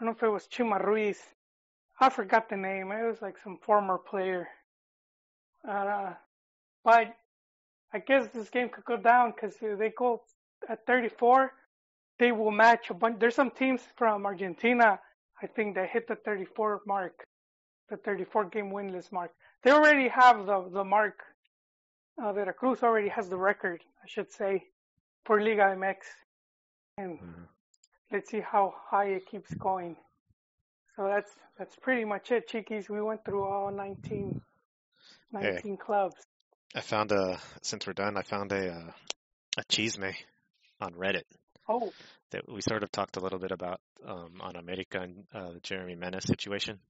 i don't know if it was chima ruiz i forgot the name it was like some former player uh, but I guess this game could go down because they go at 34. They will match a bunch. There's some teams from Argentina, I think, that hit the 34 mark, the 34 game winless mark. They already have the the mark. Uh, Veracruz already has the record, I should say, for Liga MX, and Mhm. let's see how high it keeps going. So that's that's pretty much it, Chiquis. We went through all 19, 19 clubs. I found a since we're done. I found a uh, a chisme on Reddit Oh, that we sort of talked a little bit about um, on America and uh, the Jeremy Menez situation.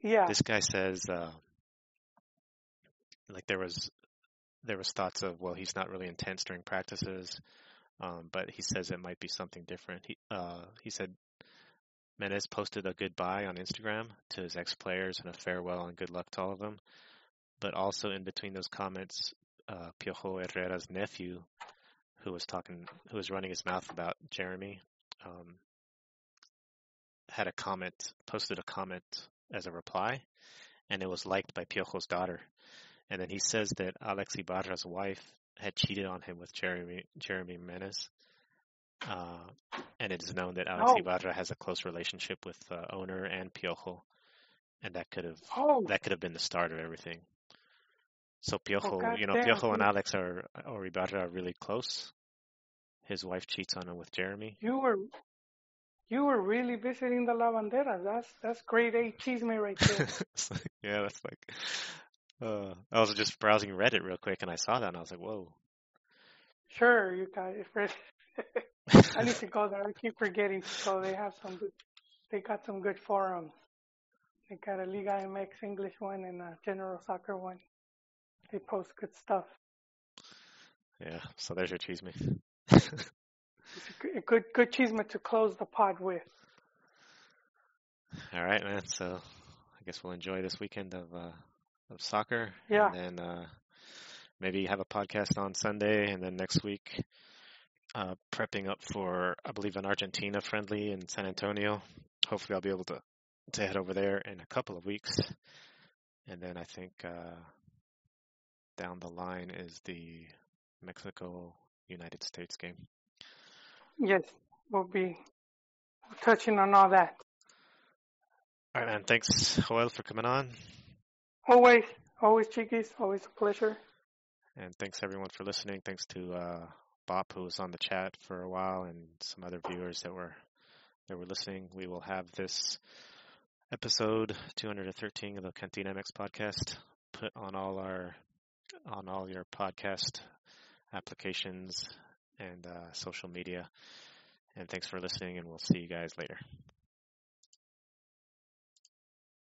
yeah. This guy says uh, like there was there was thoughts of well he's not really intense during practices. Um, but he says it might be something different. He uh, he said Menez posted a goodbye on Instagram to his ex players and a farewell and good luck to all of them. But also in between those comments, uh, Piojo Herrera's nephew, who was talking, who was running his mouth about Jeremy, um, had a comment, posted a comment as a reply, and it was liked by Piojo's daughter. And then he says that Alex Ibarra's wife had cheated on him with Jeremy Jeremy Menez. Uh, and it is known that Alex Oh. Ibarra has a close relationship with uh, owner and Piojo, and that could have Oh, that could have been the start of everything. So Piojo, God you know, damn, Piojo and. Alex are or Ibarra are really close. His wife cheats on him with Jeremy. you were you were really visiting the lavanderas. That's that's grade A chisme right there. [LAUGHS] Like- yeah, that's like. Uh, I was just browsing Reddit real quick and I saw that and I was like, whoa. sure, you guys. [LAUGHS] I need to [LAUGHS] go there. I keep forgetting So. They have some good. They got some good forums. They got a Liga MX English one and a General Soccer one. They post good stuff. yeah, so there's your chisme. A good- a good good chisme to close the pod with. All right, man. So I guess we'll enjoy this weekend of uh, of soccer. Yeah. And then uh, maybe have a podcast on Sunday, and then next week, uh, prepping up for I believe an Argentina friendly in San Antonio. Hopefully, I'll be able to to head over there in a couple of weeks, and then I think uh, down the line is the Mexico United States game. Yes, we'll be touching on all that. All right, man. Thanks, Joel, for coming on. Always, always, Chiquis, always a pleasure. And thanks everyone for listening. Thanks to uh, Bop who was on the chat for a while, and some other viewers that were that were listening. We will have this episode 213 of the Cantina MX podcast put on all our on all your podcast applications and uh, social media. And thanks for listening, and we'll see you guys later.